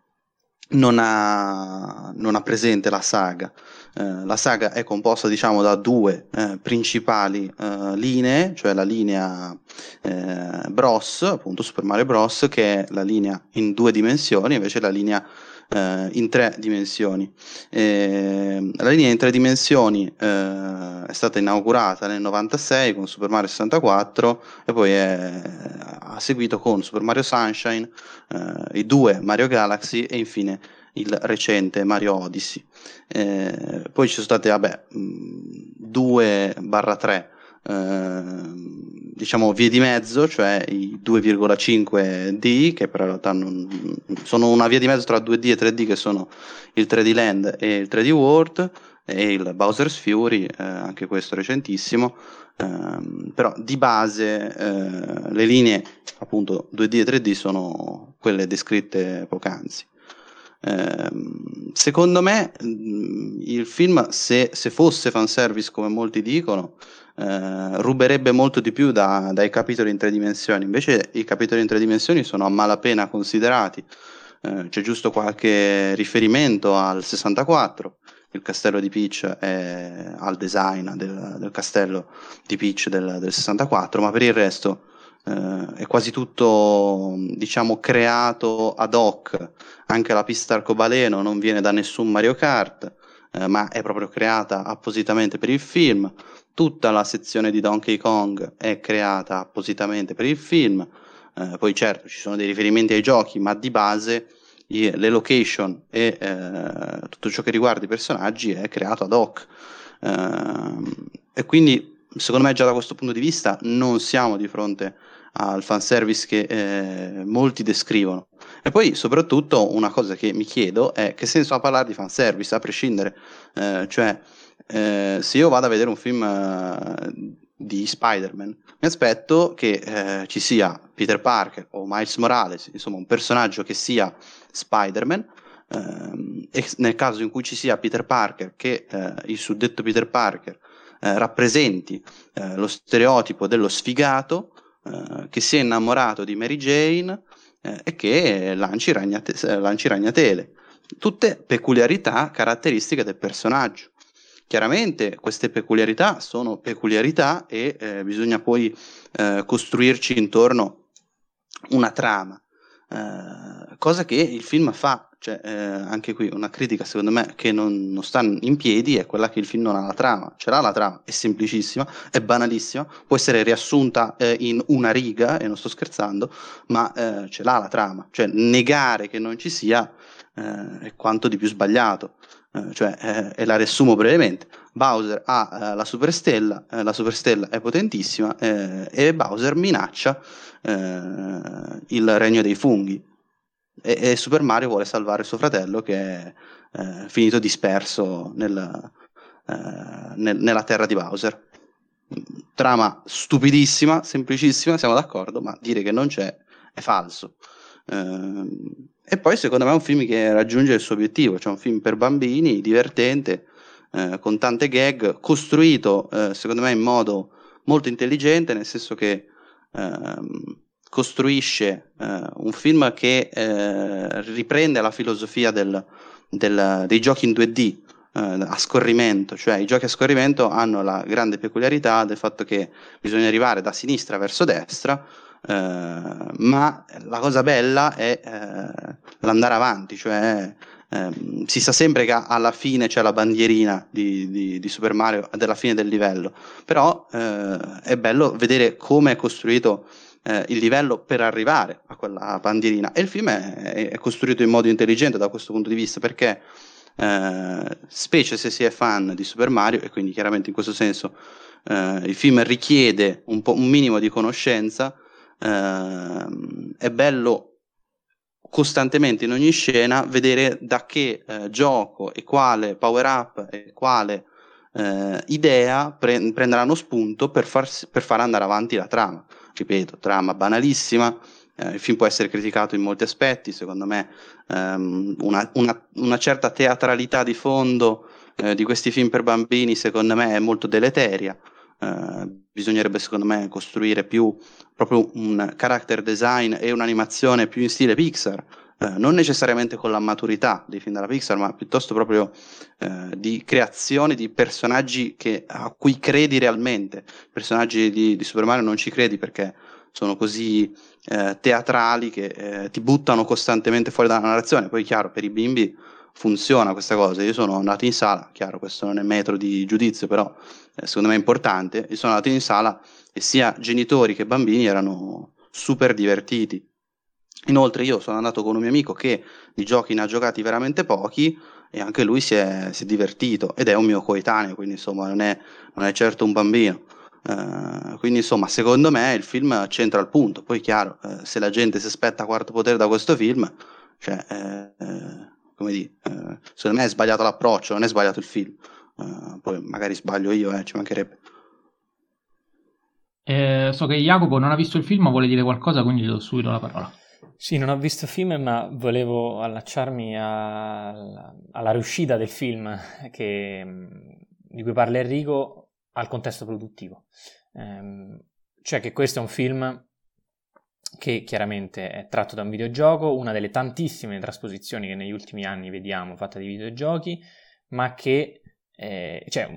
non ha, non ha presente la saga. Eh, la saga è composta diciamo da due eh, principali eh, linee, cioè la linea eh, Bros, appunto Super Mario Bros, che è la linea in due dimensioni, invece la linea eh, in tre dimensioni. E, la linea in tre dimensioni eh, è stata inaugurata nel 96 con Super Mario 64 e poi è, ha seguito con Super Mario Sunshine, eh, i due Mario Galaxy e infine il recente Mario Odyssey. Eh, poi ci sono state, vabbè, 2-3 Ehm, diciamo vie di mezzo, cioè i 2,5D, che però in realtà non, sono una via di mezzo tra 2D e 3D, che sono il 3D Land e il 3D World, e il Bowser's Fury, eh, anche questo recentissimo. Eh, però di base eh, le linee appunto 2D e 3D sono quelle descritte poc'anzi. Ehm, secondo me il film, se, se fosse fanservice come molti dicono, eh, ruberebbe molto di più da, dai capitoli in tre dimensioni. Invece i capitoli in tre dimensioni sono a malapena considerati. Eh, c'è giusto qualche riferimento al 64. Il castello di Peach è al design del, del castello di Peach del, del, 64, ma per il resto eh, è quasi tutto diciamo creato ad hoc. Anche la pista arcobaleno non viene da nessun Mario Kart. Eh, ma è proprio creata appositamente per il film tutta la sezione di Donkey Kong è creata appositamente per il film, eh, poi certo ci sono dei riferimenti ai giochi, ma di base i, le location e eh, tutto ciò che riguarda i personaggi è creato ad hoc. Eh, e quindi secondo me già da questo punto di vista non siamo di fronte al fanservice che eh, molti descrivono. E poi soprattutto una cosa che mi chiedo è che senso ha parlare di fanservice a prescindere, eh, cioè eh, se io vado a vedere un film uh, di Spider-Man, mi aspetto che eh, ci sia Peter Parker o Miles Morales, insomma un personaggio che sia Spider-Man, ehm, e nel caso in cui ci sia Peter Parker, che eh, il suddetto Peter Parker eh, rappresenti eh, lo stereotipo dello sfigato, che si è innamorato di Mary Jane e che lanci, ragnate- lanci ragnatele. Tutte peculiarità caratteristiche del personaggio. Chiaramente queste peculiarità sono peculiarità e eh, bisogna poi eh, costruirci intorno una trama, eh, cosa che il film fa, cioè, eh, anche qui una critica secondo me che non, non, sta in piedi è quella che il film non ha la trama, ce l'ha la trama, è semplicissima, è banalissima, può essere riassunta eh, in una riga, e non sto scherzando, ma eh, ce l'ha la trama, cioè negare che non ci sia è quanto di più sbagliato. Eh, cioè, eh, e la riassumo brevemente, Bowser ha eh, la superstella, la superstella è potentissima e Bowser minaccia il regno dei funghi e, Super Mario vuole salvare suo fratello che è finito disperso nel, nel, nella terra di Bowser. Trama stupidissima, semplicissima, siamo d'accordo, ma dire che non c'è è falso. E poi secondo me è un film che raggiunge il suo obiettivo, cioè un film per bambini, divertente, eh, con tante gag, costruito eh, secondo me in modo molto intelligente, nel senso che ehm, costruisce eh, un film che eh, riprende la filosofia del, del, dei giochi in 2D eh, a scorrimento, cioè i giochi a scorrimento hanno la grande peculiarità del fatto che bisogna arrivare da sinistra verso destra ma la cosa bella è eh, l'andare avanti, cioè eh, si sa sempre che alla fine c'è la bandierina di, di, di Super Mario della fine del livello, però eh, è bello vedere come è costruito eh, il livello per arrivare a quella bandierina. E il film è, è, costruito in modo intelligente da questo punto di vista perché specie se si è fan di Super Mario e quindi chiaramente in questo senso il film richiede un, un minimo di conoscenza eh, è bello costantemente in ogni scena vedere da che eh, gioco e quale power up e quale eh, idea pre- prenderanno spunto per far, per far andare avanti la trama. Ripeto, trama banalissima, eh, il film può essere criticato in molti aspetti, secondo me ehm, una, una, una, certa teatralità di fondo eh, di questi film per bambini secondo me è molto deleteria. Eh, bisognerebbe secondo me costruire più proprio un character design e un'animazione più in stile Pixar, eh, non necessariamente con la maturità dei film della Pixar, ma piuttosto proprio eh, di creazione di personaggi che, a cui credi realmente. Personaggi di, di Super Mario non ci credi perché sono così eh, teatrali che eh, ti buttano costantemente fuori dalla narrazione. Poi, chiaro, per i bimbi funziona questa cosa. Io sono andato in sala, chiaro, questo non è metro di giudizio, però eh, secondo me è importante. Io sono andato in sala e sia genitori che bambini erano super divertiti. Inoltre, io sono andato con un mio amico che di giochi ne ha giocati veramente pochi e anche lui si è, si è divertito ed è un mio coetaneo, quindi insomma non è, non è certo un bambino. Uh, quindi insomma secondo me il film c'entra al punto poi chiaro uh, se la gente si aspetta quarto potere da questo film cioè uh, come dire secondo me è sbagliato l'approccio non è sbagliato il film. Poi magari sbaglio io ci mancherebbe. Eh, so che Jacopo non ha visto il film ma vuole dire qualcosa quindi gli do subito la parola. Sì, non ho visto il film, ma volevo allacciarmi a, alla riuscita del film che, di cui parla Enrico al contesto produttivo. Ehm, cioè che questo è un film che chiaramente è tratto da un videogioco, una delle tantissime trasposizioni che negli ultimi anni vediamo fatta di videogiochi, ma che eh, cioè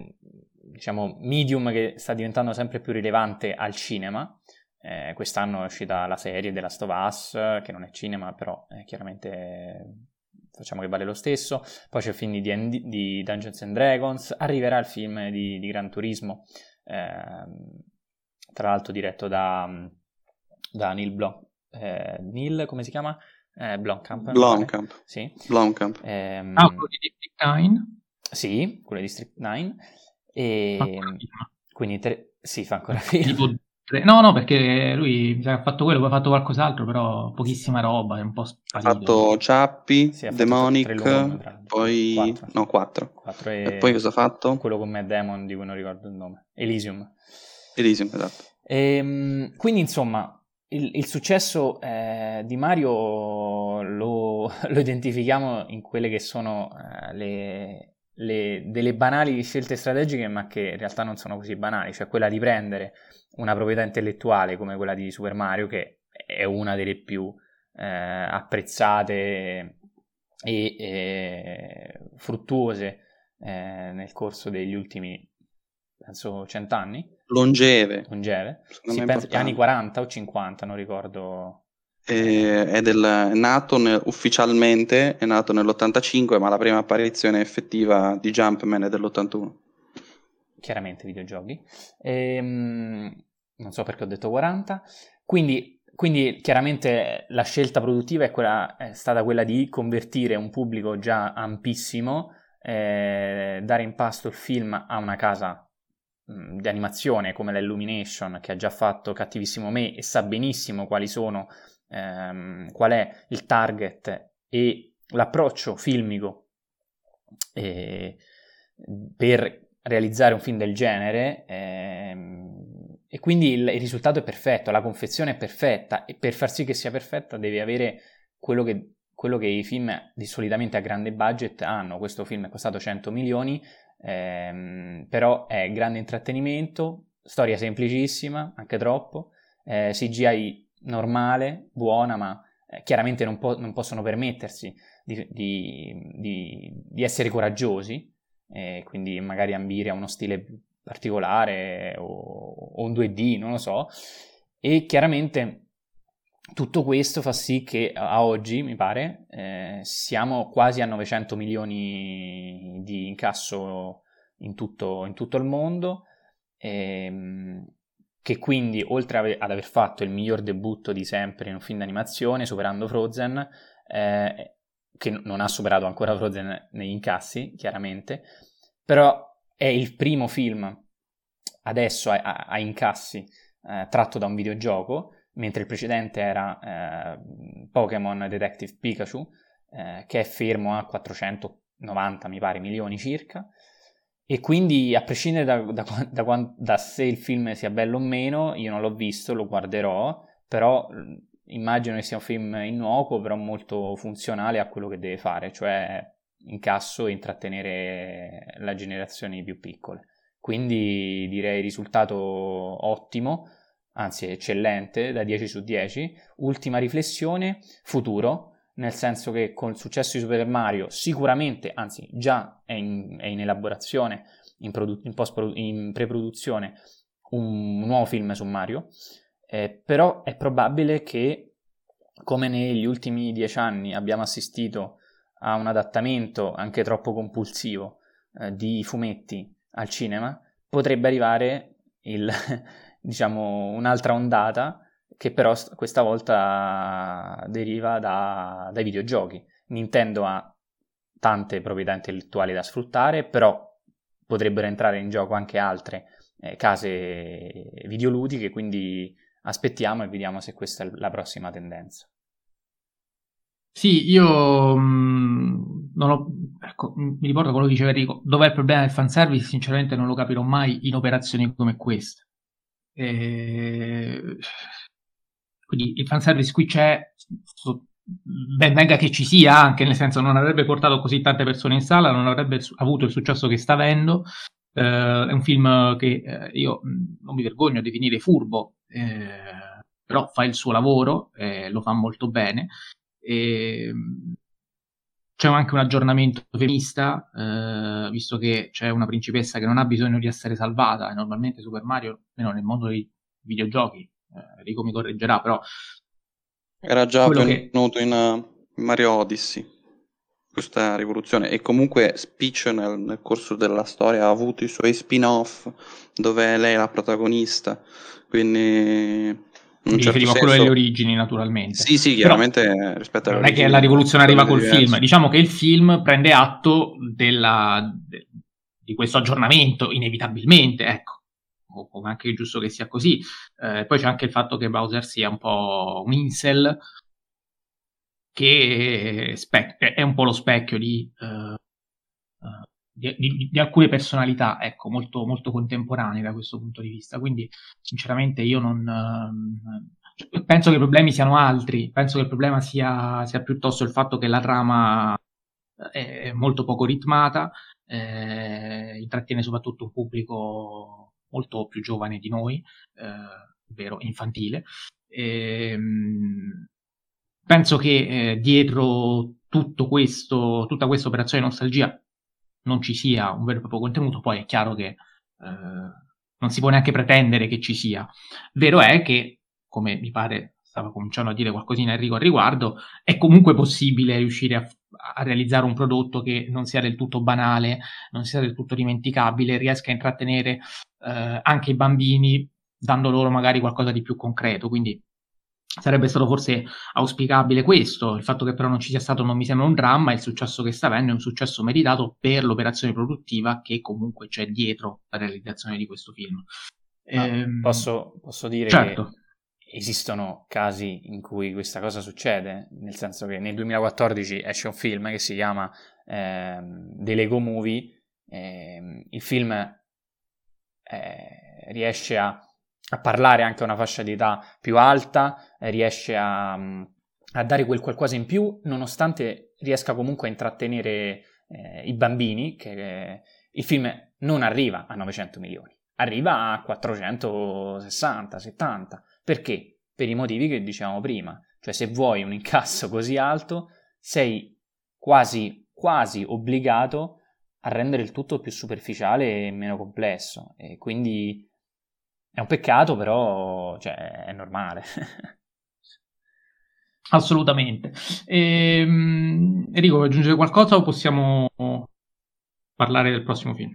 diciamo, medium che sta diventando sempre più rilevante al cinema. Eh, quest'anno è uscita la serie della Us, che non è cinema, però eh, chiaramente facciamo che vale lo stesso. Poi c'è il film di, di Dungeons and Dragons, arriverà il film di, di Gran Turismo, eh, tra l'altro diretto da, da Neil Blom. Eh, Neil, come si chiama? Eh, Blomkamp. Blomkamp. Sì. Blomkamp. Eh, ah, quello di District 9? Sì, quello di District 9. E, quindi tre... sì, fa ancora film. No, no, perché lui mi sa che ha fatto quello, poi ha fatto qualcos'altro, però pochissima roba, è un po' sparito. Ha fatto Ciappi, sì, Demonic, volume, poi... Quattro. No, quattro. quattro e... e... poi cosa ha fatto? Quello con Mad Demon, di cui non ricordo il nome. Elysium. Elysium, esatto. E, ehm, quindi, insomma, il, il successo eh, di Mario lo, lo, identifichiamo in quelle che sono eh, le, le, delle banali scelte strategiche, ma che in realtà non sono così banali, cioè quella di prendere una proprietà intellettuale come quella di Super Mario, che è una delle più eh, apprezzate e eh, fruttuose eh, nel corso degli ultimi, penso, cent'anni. Longeve. Longeve. Si pensa, anni 40 o 50, non ricordo. E, è, del, è, nato ne, ufficialmente, è nato nell'85, ma la prima apparizione effettiva di Jumpman è dell'81 chiaramente videogiochi. Ehm, non so perché ho detto 40. Quindi, quindi chiaramente la scelta produttiva è, quella, è, stata quella di convertire un pubblico già ampissimo, eh, dare in pasto il film a una casa di animazione come la Illumination che ha già fatto Cattivissimo Me e sa benissimo quali sono, ehm, qual è il target e l'approccio filmico eh, per realizzare un film del genere ehm, e quindi il, il, risultato è perfetto, la confezione è perfetta e per far sì che sia perfetta devi avere quello che, quello che i film di solitamente a grande budget hanno. Questo film è costato 100 milioni, ehm, però è grande intrattenimento, storia semplicissima, anche troppo, eh, CGI normale, buona, ma eh, chiaramente non, po- non, possono permettersi di, di, di, di essere coraggiosi e quindi magari ambire a uno stile particolare o, o, un 2D, non lo so. E chiaramente tutto questo fa sì che a oggi, mi pare, eh, siamo quasi a 900 milioni di incasso in tutto, in tutto il mondo, ehm, che quindi oltre ad aver fatto il miglior debutto di sempre in un film d'animazione, superando Frozen, eh, che non ha superato ancora Frozen negli incassi, chiaramente, però è il primo film adesso a, a, a incassi eh, tratto da un videogioco, mentre il precedente era eh, Pokémon Detective Pikachu, eh, che è fermo a 490, mi pare, milioni circa. E quindi, a prescindere da, da, da, da, se il film sia bello o meno, io non l'ho visto, lo guarderò, però immagino che sia un film innocuo, però molto funzionale a quello che deve fare, cioè incasso e intrattenere le generazioni più piccole. Quindi direi risultato ottimo, anzi eccellente, da 10 su 10. Ultima riflessione, futuro, nel senso che con il successo di Super Mario sicuramente, anzi già è in, è in elaborazione, in, produ- in, in pre-produzione, un nuovo film su Mario, eh, però è probabile che come negli ultimi dieci anni abbiamo assistito a un adattamento anche troppo compulsivo eh, di fumetti al cinema, potrebbe arrivare il, diciamo, un'altra ondata che però questa volta deriva da, dai videogiochi. Nintendo ha tante proprietà intellettuali da sfruttare, però potrebbero entrare in gioco anche altre eh, case videoludiche, quindi aspettiamo e vediamo se questa è la prossima tendenza. Sì, io mh, non ho, ecco, mi ricordo quello che diceva Enrico, dov'è il problema del fanservice? Sinceramente non lo capirò mai in operazioni come queste. E... Quindi il fanservice qui c'è, ben venga che ci sia, anche nel senso non avrebbe portato così tante persone in sala, non avrebbe avuto il successo che sta avendo. Eh, è un film che eh, io non mi vergogno a definire furbo, eh, però fa il suo lavoro, lo fa molto bene e, ehm, c'è anche un aggiornamento femminista, eh, visto che c'è una principessa che non ha bisogno di essere salvata, e normalmente Super Mario, almeno nel mondo dei videogiochi, eh, Enrico mi correggerà, però... Era già avvenuto che... in, uh, Mario Odyssey, questa rivoluzione, e comunque Speech nel, nel, corso della storia ha avuto i suoi spin-off, dove lei è la protagonista, quindi mi certo riferivo a quello delle origini, naturalmente. Sì, sì, chiaramente Però rispetto alle Non è che la rivoluzione arriva col diverso. film, diciamo che il film prende atto della, de, di questo aggiornamento, inevitabilmente, ecco. Come anche è giusto che sia così. Eh, poi c'è anche il fatto che Bowser sia un po' un incel, che è un po' lo specchio di, uh, di, di, di, alcune personalità, ecco, molto, molto contemporanee da questo punto di vista. Quindi, sinceramente, io non. Uh, penso che i problemi siano altri. Penso che il problema sia, sia piuttosto il fatto che la trama è molto poco ritmata, eh, intrattiene soprattutto un pubblico molto più giovane di noi, eh, ovvero infantile. E, ehm, penso che eh, dietro tutto questo, tutta questa operazione nostalgia non ci sia un vero e proprio contenuto, poi è chiaro che eh, non si può neanche pretendere che ci sia. Vero è che, come mi pare stava cominciando a dire qualcosina Enrico al riguardo, è comunque possibile riuscire a, a, realizzare un prodotto che non sia del tutto banale, non sia del tutto dimenticabile, riesca a intrattenere eh, anche i bambini, dando loro magari qualcosa di più concreto. Quindi Sarebbe stato forse auspicabile questo, il fatto che però non ci sia stato non mi sembra un dramma, il successo che sta avendo è un successo meritato per l'operazione produttiva che comunque c'è dietro la realizzazione di questo film. ehm, posso, posso, dire certo. che esistono casi in cui questa cosa succede, nel senso che nel 2014 esce un film che si chiama eh, The Lego Movie, eh, il film eh, riesce a a parlare anche a una fascia di età più alta, eh, riesce a, mm, a, dare quel qualcosa in più, nonostante riesca comunque a intrattenere eh, i bambini, che eh, il film non arriva a 900 milioni, arriva a 460, 70. Perché? Per i motivi che dicevamo prima. Cioè se vuoi un incasso così alto, sei quasi, quasi obbligato a rendere il tutto più superficiale e meno complesso. E quindi è un peccato, però cioè, è normale. Assolutamente. Ehm, Enrico, vuoi aggiungere qualcosa o possiamo parlare del prossimo film?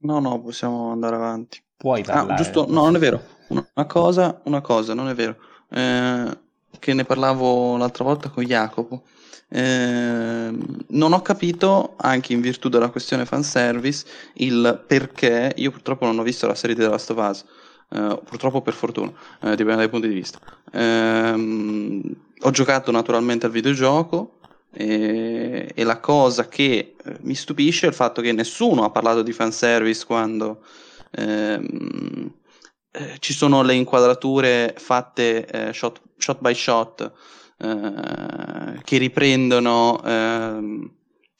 No, no, possiamo andare avanti. Puoi ah, parlare. Ah, giusto, no, non è vero. Una cosa, una cosa, non è vero. Eh, che ne parlavo l'altra volta con Jacopo. Eh, non ho capito, anche in virtù della questione fanservice, il perché. Io purtroppo non ho visto la serie di The Last of Us Uh, purtroppo per fortuna, uh, dipende dai punti di vista. Uh, ho giocato naturalmente al videogioco e, e la cosa che eh, mi stupisce è il fatto che nessuno ha parlato di fanservice quando ehm, eh, ci sono le inquadrature fatte shot, shot, by shot che riprendono ehm,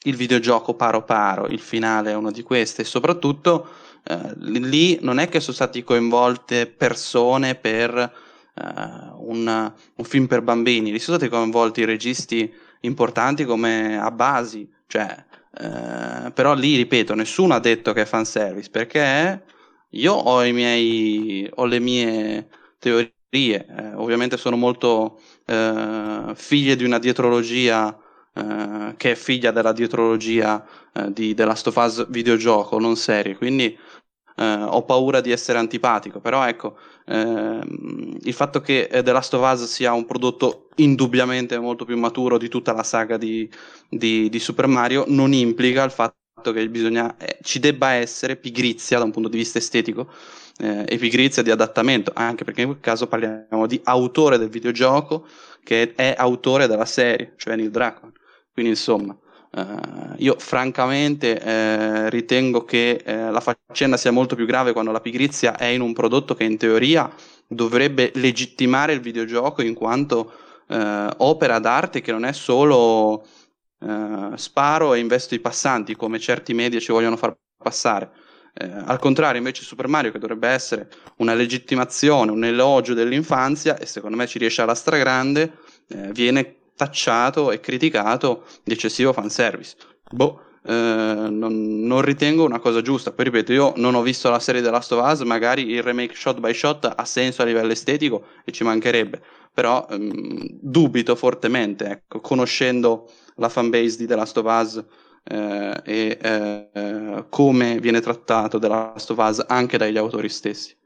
il videogioco paro paro, il finale è una di queste, e soprattutto eh, lì non è che sono stati coinvolte persone per eh, un, un, film per bambini, lì sono stati coinvolti registi importanti come Abasi, cioè, eh, però lì, ripeto, nessuno ha detto che è fanservice, perché io ho, miei, ho le mie teorie, eh, ovviamente sono molto eh, figlie di una dietrologia eh, che è figlia della dietrologia eh, di The Last of Us videogioco, non serie, quindi eh, ho paura di essere antipatico, però ecco, ehm, il fatto che The Last of Us sia un prodotto indubbiamente molto più maturo di tutta la saga di, di, di Super Mario non implica il fatto che bisogna, eh, ci debba essere pigrizia da un punto di vista estetico eh, e pigrizia di adattamento, anche perché in quel caso parliamo di autore del videogioco che è autore della serie, cioè Neil Druckmann. Quindi insomma, eh, io francamente eh, ritengo che eh, la faccenda sia molto più grave quando la pigrizia è in un prodotto che in teoria dovrebbe legittimare il videogioco in quanto eh, opera d'arte che non è solo eh, sparo e investo i passanti come certi media ci vogliono far passare. Eh, al contrario, invece, Super Mario, che dovrebbe essere una legittimazione, un elogio dell'infanzia, e secondo me ci riesce alla stragrande, viene tacciato e criticato di eccessivo fanservice. Boh, eh, non, non, ritengo una cosa giusta. Poi ripeto, io non ho visto la serie The Last of Us, magari il remake shot by shot ha senso a livello estetico e ci mancherebbe, però ehm, dubito fortemente, ecco, conoscendo la fanbase di The Last of Us eh, e eh, come viene trattato The Last of Us anche dagli autori stessi.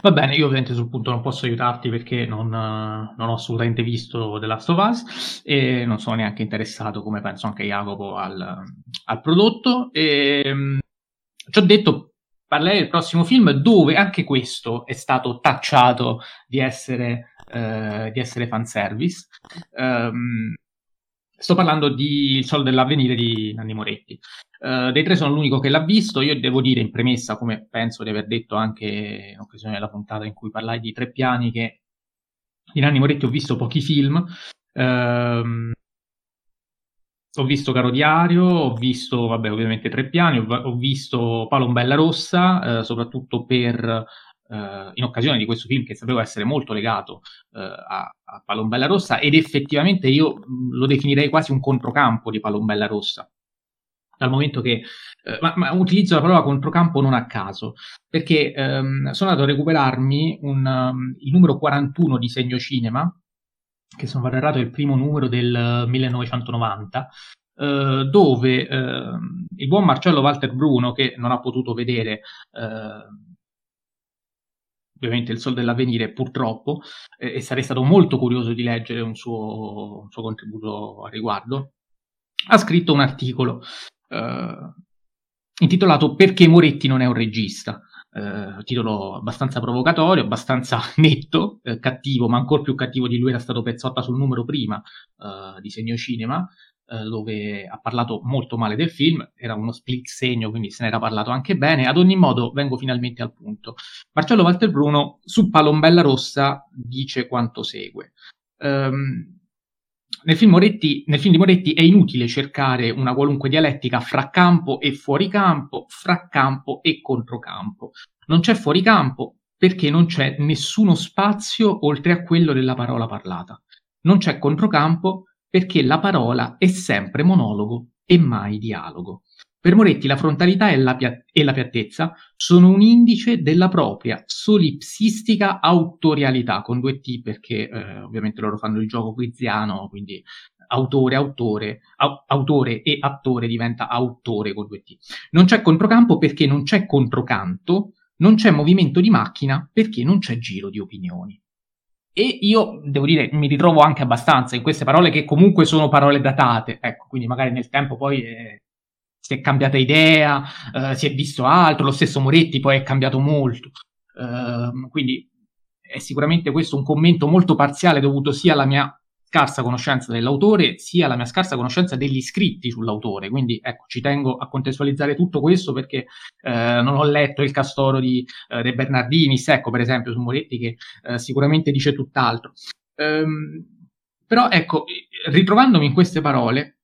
Va bene, io ovviamente sul punto non posso aiutarti perché non, non, ho assolutamente visto The Last of Us e non sono neanche interessato, come penso anche Jacopo, al, al prodotto. E, ehm, ci ho detto, parlerei del prossimo film dove anche questo è stato tacciato di essere, eh, di essere fanservice. Um, sto parlando di Il Sol dell'Avvenire di Nanni Moretti. Uh, dei tre sono l'unico che l'ha visto. Io devo dire in premessa, come penso di aver detto anche in occasione della puntata in cui parlai di tre piani, che di Nanni Moretti ho visto pochi film. Uh, ho visto Caro Diario, ho visto, vabbè, ovviamente Tre Piani, ho, ho visto Palombella Rossa, eh, soprattutto per, eh, in occasione di questo film che sapevo essere molto legato eh, a, a Palombella Rossa ed effettivamente io lo definirei quasi un controcampo di Palombella Rossa. Dal momento che eh, ma, ma, utilizzo la parola controcampo non a caso, perché ehm, sono andato a recuperarmi un, um, il numero 41 di Segno Cinema, che sono errato il primo numero del 1990, eh, dove eh, il buon Marcello Walter Bruno, che non ha potuto vedere eh, ovviamente il Sol dell'Avvenire purtroppo, eh, e sarei stato molto curioso di leggere un suo, un suo contributo a riguardo, ha scritto un articolo eh, intitolato Perché Moretti non è un regista. Uh, titolo abbastanza provocatorio, abbastanza netto, eh, cattivo, ma ancora più cattivo di lui era stato Pezzotta sul numero prima uh, di Segno Cinema, uh, dove ha parlato molto male del film, era uno split segno, quindi se ne era parlato anche bene. Ad ogni modo, vengo finalmente al punto. Marcello Walter Bruno su Palombella Rossa dice quanto segue. Um, nel film, Moretti, nel film, di Moretti è inutile cercare una qualunque dialettica fra campo e fuori campo, fra campo e controcampo. Non c'è fuori campo perché non c'è nessuno spazio oltre a quello della parola parlata. Non c'è controcampo perché la parola è sempre monologo e mai dialogo. Per Moretti la frontalità e la, pia- e la piattezza sono un indice della propria solipsistica autorialità, con due T perché eh, ovviamente loro fanno il gioco quiziano, quindi autore, autore, au- autore e attore diventa autore con due T. Non c'è controcampo perché non c'è controcanto, non c'è movimento di macchina perché non c'è giro di opinioni. E io devo dire, mi ritrovo anche abbastanza in queste parole che comunque sono parole datate, ecco, quindi magari nel tempo poi eh, si è cambiata idea, eh, si è visto altro, lo stesso Moretti poi è cambiato molto. Eh, quindi è sicuramente questo un commento molto parziale dovuto sia alla mia scarsa conoscenza dell'autore sia alla mia scarsa conoscenza degli scritti sull'autore. Quindi ecco, ci tengo a contestualizzare tutto questo perché eh, non ho letto il castoro di eh, De Bernardini, ecco per esempio su Moretti che eh, sicuramente dice tutt'altro. Ehm, però ecco, ritrovandomi in queste parole,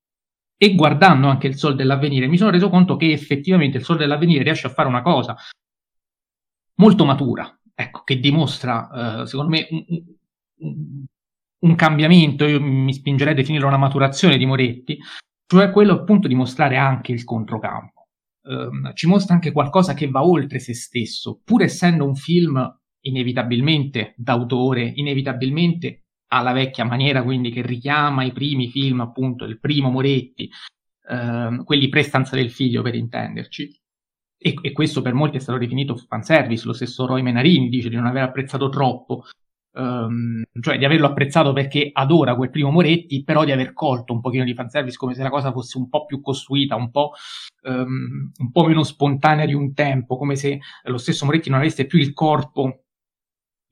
e guardando anche il Sol dell'Avvenire mi sono reso conto che effettivamente il Sol dell'Avvenire riesce a fare una cosa molto matura, ecco, che dimostra, eh, secondo me, un, un, un, cambiamento, io mi spingerei a definire una maturazione di Moretti, cioè quello appunto di mostrare anche il controcampo. Eh, ci mostra anche qualcosa che va oltre se stesso, pur essendo un film inevitabilmente d'autore, inevitabilmente alla vecchia maniera, quindi che richiama i primi film, appunto, il primo Moretti, eh, quelli pre-stanza del figlio per intenderci. E, e, questo per molti è stato definito fanservice, lo stesso Roy Menarini dice di non aver apprezzato troppo, um, cioè di averlo apprezzato perché adora quel primo Moretti, però di aver colto un pochino di fanservice come se la cosa fosse un po' più costruita, un po', um, un po' meno spontanea di un tempo, come se lo stesso Moretti non avesse più il corpo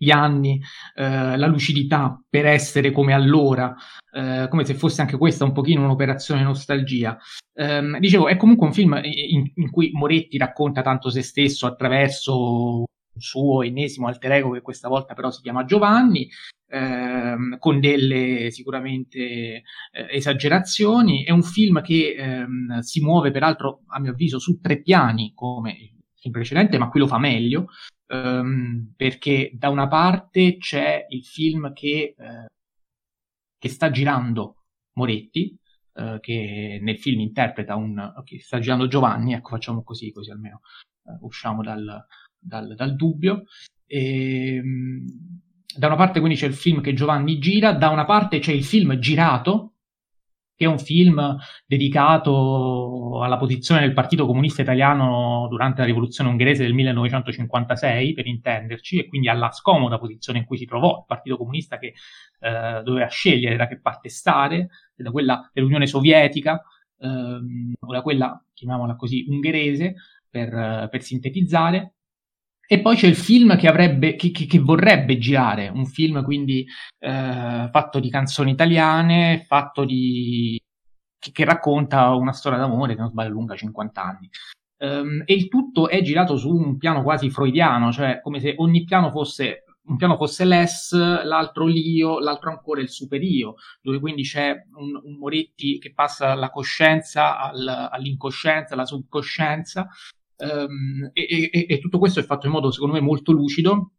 gli anni, eh, la lucidità per essere come allora, eh, come se fosse anche questa un pochino un'operazione nostalgia. Eh, dicevo, è comunque un film in, in, cui Moretti racconta tanto se stesso attraverso suo ennesimo alter ego che questa volta però si chiama Giovanni, ehm, con delle sicuramente eh, esagerazioni. È un film che ehm, si muove peraltro, a mio avviso, su tre piani, come il film precedente, ma qui lo fa meglio um, perché da una parte c'è il film che, uh, che sta girando Moretti, uh, che nel film interpreta un... Okay, sta girando Giovanni, ecco facciamo così, così almeno uh, usciamo dal, dal, dal dubbio. E, um, da una parte quindi c'è il film che Giovanni gira, da una parte c'è il film girato che è un film dedicato alla posizione del Partito Comunista Italiano durante la rivoluzione ungherese del 1956, per intenderci, e quindi alla scomoda posizione in cui si trovò il Partito Comunista che eh, doveva scegliere da che parte stare, da quella dell'Unione Sovietica ehm, o da quella, chiamiamola così, ungherese, per, per sintetizzare, e poi c'è il film che, avrebbe, che, che, che vorrebbe girare, un film quindi eh, fatto di canzoni italiane, fatto di... che, racconta una storia d'amore che non sbaglio lunga 50 anni. Um, e il tutto è girato su un piano quasi freudiano, cioè come se ogni piano fosse un piano fosse l'es, l'altro l'io, l'altro ancora il superio, dove quindi c'è un, un Moretti che passa dalla coscienza al, all'incoscienza, alla subcoscienza, Um, e, e, e, tutto questo è fatto in modo, secondo me, molto lucido,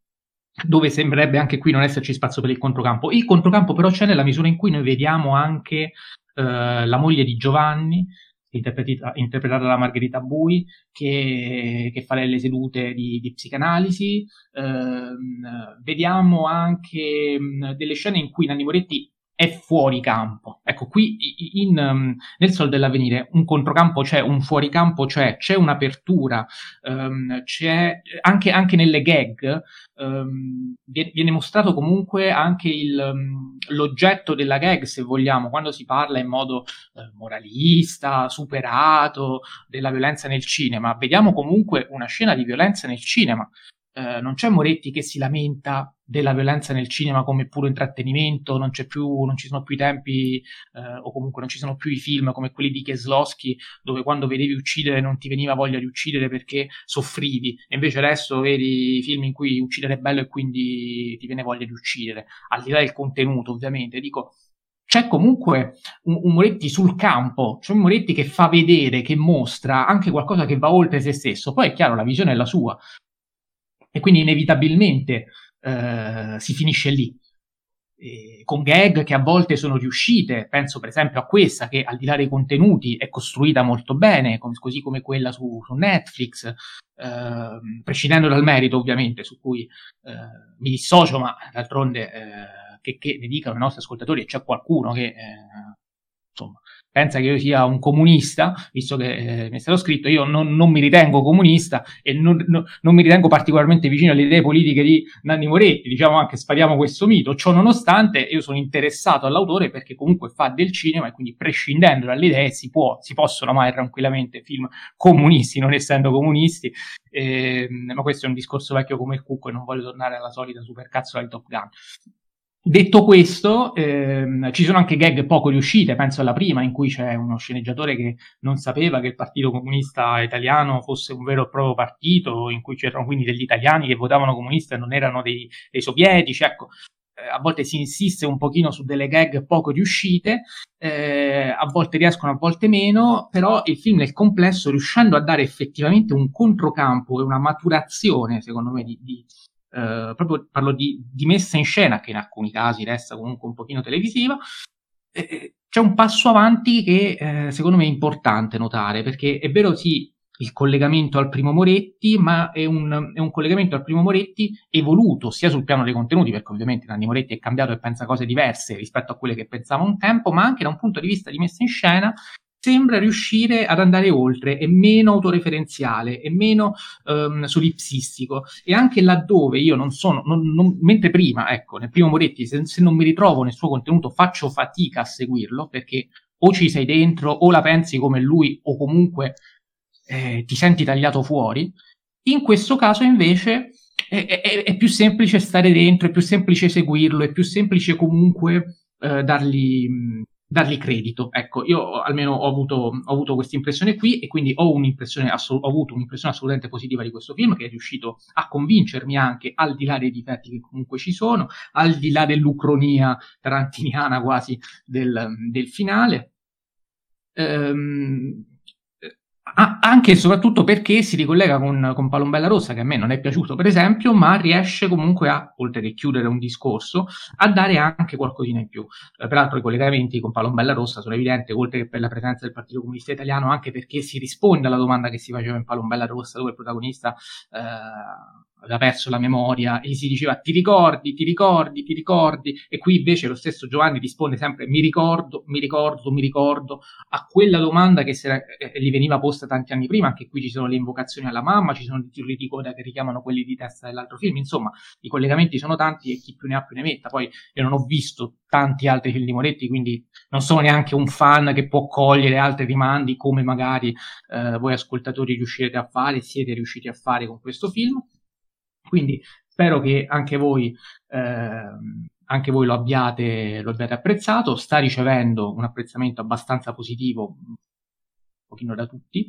dove sembrerebbe anche qui non esserci spazio per il controcampo. Il controcampo però c'è nella misura in cui noi vediamo anche uh, la moglie di Giovanni, interpretata da Margherita Bui, che, che, fa le sedute di, di psicanalisi. Uh, vediamo anche um, delle scene in cui Nanni Moretti è fuori campo. Ecco, qui in, um, nel Sol dell'Avvenire un controcampo c'è, un fuoricampo c'è, c'è un'apertura, um, c'è anche, anche, nelle gag um, viene mostrato comunque anche il, um, l'oggetto della gag, se vogliamo, quando si parla in modo uh, moralista, superato della violenza nel cinema. Vediamo comunque una scena di violenza nel cinema. Uh, non c'è Moretti che si lamenta della violenza nel cinema come puro intrattenimento, non, più, non ci sono più i tempi, eh, o comunque non ci sono più i film come quelli di Keslowski, dove quando vedevi uccidere non ti veniva voglia di uccidere perché soffrivi, e invece adesso vedi film in cui uccidere è bello e quindi ti viene voglia di uccidere, al di là del contenuto ovviamente, dico c'è comunque un, un, Moretti sul campo, c'è un Moretti che fa vedere, che mostra anche qualcosa che va oltre se stesso. Poi è chiaro, la visione è la sua. E quindi inevitabilmente eh, si finisce lì. E con gag che a volte sono riuscite, penso per esempio a questa che al di là dei contenuti è costruita molto bene, così come quella su, su Netflix, eh, prescindendo dal merito ovviamente, su cui eh, mi dissocio, ma d'altronde eh, che, che, ne dicano i nostri ascoltatori c'è qualcuno che eh, insomma pensa che io sia un comunista, visto che eh, mi è stato scritto, io non, non mi ritengo comunista e non, no, non, mi ritengo particolarmente vicino alle idee politiche di Nanni Moretti, diciamo anche spariamo questo mito, ciò nonostante io sono interessato all'autore perché comunque fa del cinema e quindi prescindendo dalle idee si, può, si possono amare tranquillamente film comunisti, non essendo comunisti, eh, ma questo è un discorso vecchio come il cucco e non voglio tornare alla solita supercazzola di Top Gun. Detto questo, ehm, ci sono anche gag poco riuscite, penso alla prima, in cui c'è uno sceneggiatore che non sapeva che il Partito Comunista Italiano fosse un vero e proprio partito, in cui c'erano quindi degli italiani che votavano comunista e non erano dei, dei sovietici, ecco. eh, a volte si insiste un pochino su delle gag poco riuscite, eh, a volte riescono, a volte meno, però il film nel complesso, riuscendo a dare effettivamente un controcampo e una maturazione, secondo me, di, di eh, proprio parlo di, di, messa in scena, che in alcuni casi resta comunque un pochino televisiva, eh, c'è un passo avanti che eh, secondo me è importante notare, perché è vero sì, il collegamento al primo Moretti, ma è un, è un, collegamento al primo Moretti evoluto sia sul piano dei contenuti, perché ovviamente Nanni Moretti è cambiato e pensa cose diverse rispetto a quelle che pensava un tempo, ma anche da un punto di vista di messa in scena sembra riuscire ad andare oltre, è meno autoreferenziale, è meno um, solipsistico e anche laddove io non sono, non, non, mentre prima, ecco, nel primo Moretti, se, se non mi ritrovo nel suo contenuto faccio fatica a seguirlo perché o ci sei dentro o la pensi come lui o comunque eh, ti senti tagliato fuori. In questo caso invece è, è, è, più semplice stare dentro, è più semplice seguirlo, è più semplice comunque eh, dargli, dargli, credito. Ecco, io almeno ho avuto, ho avuto questa impressione qui e quindi ho, un'impressione assol- ho avuto un'impressione assolutamente positiva di questo film che è riuscito a convincermi anche al di là dei difetti che comunque ci sono, al di là dell'ucronia tarantiniana quasi del, del finale. Ehm, Ah, anche e soprattutto perché si ricollega con, con Palombella Rossa, che a me non è piaciuto, per esempio, ma riesce comunque a, oltre che chiudere un discorso, a dare anche qualcosina in più. Eh, peraltro i collegamenti con Palombella Rossa sono evidenti, oltre che per la presenza del Partito Comunista Italiano, anche perché si risponde alla domanda che si faceva in Palombella Rossa, dove il protagonista eh, aveva perso la memoria e gli si diceva ti ricordi, ti ricordi, ti ricordi? E qui invece lo stesso Giovanni risponde sempre mi ricordo, mi ricordo, mi ricordo. A quella domanda che era, eh, gli veniva posta tanti anni prima, anche qui ci sono le invocazioni alla mamma, ci sono i titoli di coda che richiamano quelli di testa dell'altro film, insomma i collegamenti sono tanti e chi più ne ha più ne metta, poi io non ho visto tanti altri film di Moretti, quindi non sono neanche un fan che può cogliere altri rimandi come magari eh, voi ascoltatori riuscirete a fare, siete riusciti a fare con questo film. Quindi spero che anche voi, eh, anche voi lo, abbiate, lo abbiate apprezzato. Sta ricevendo un apprezzamento abbastanza positivo, un pochino da tutti,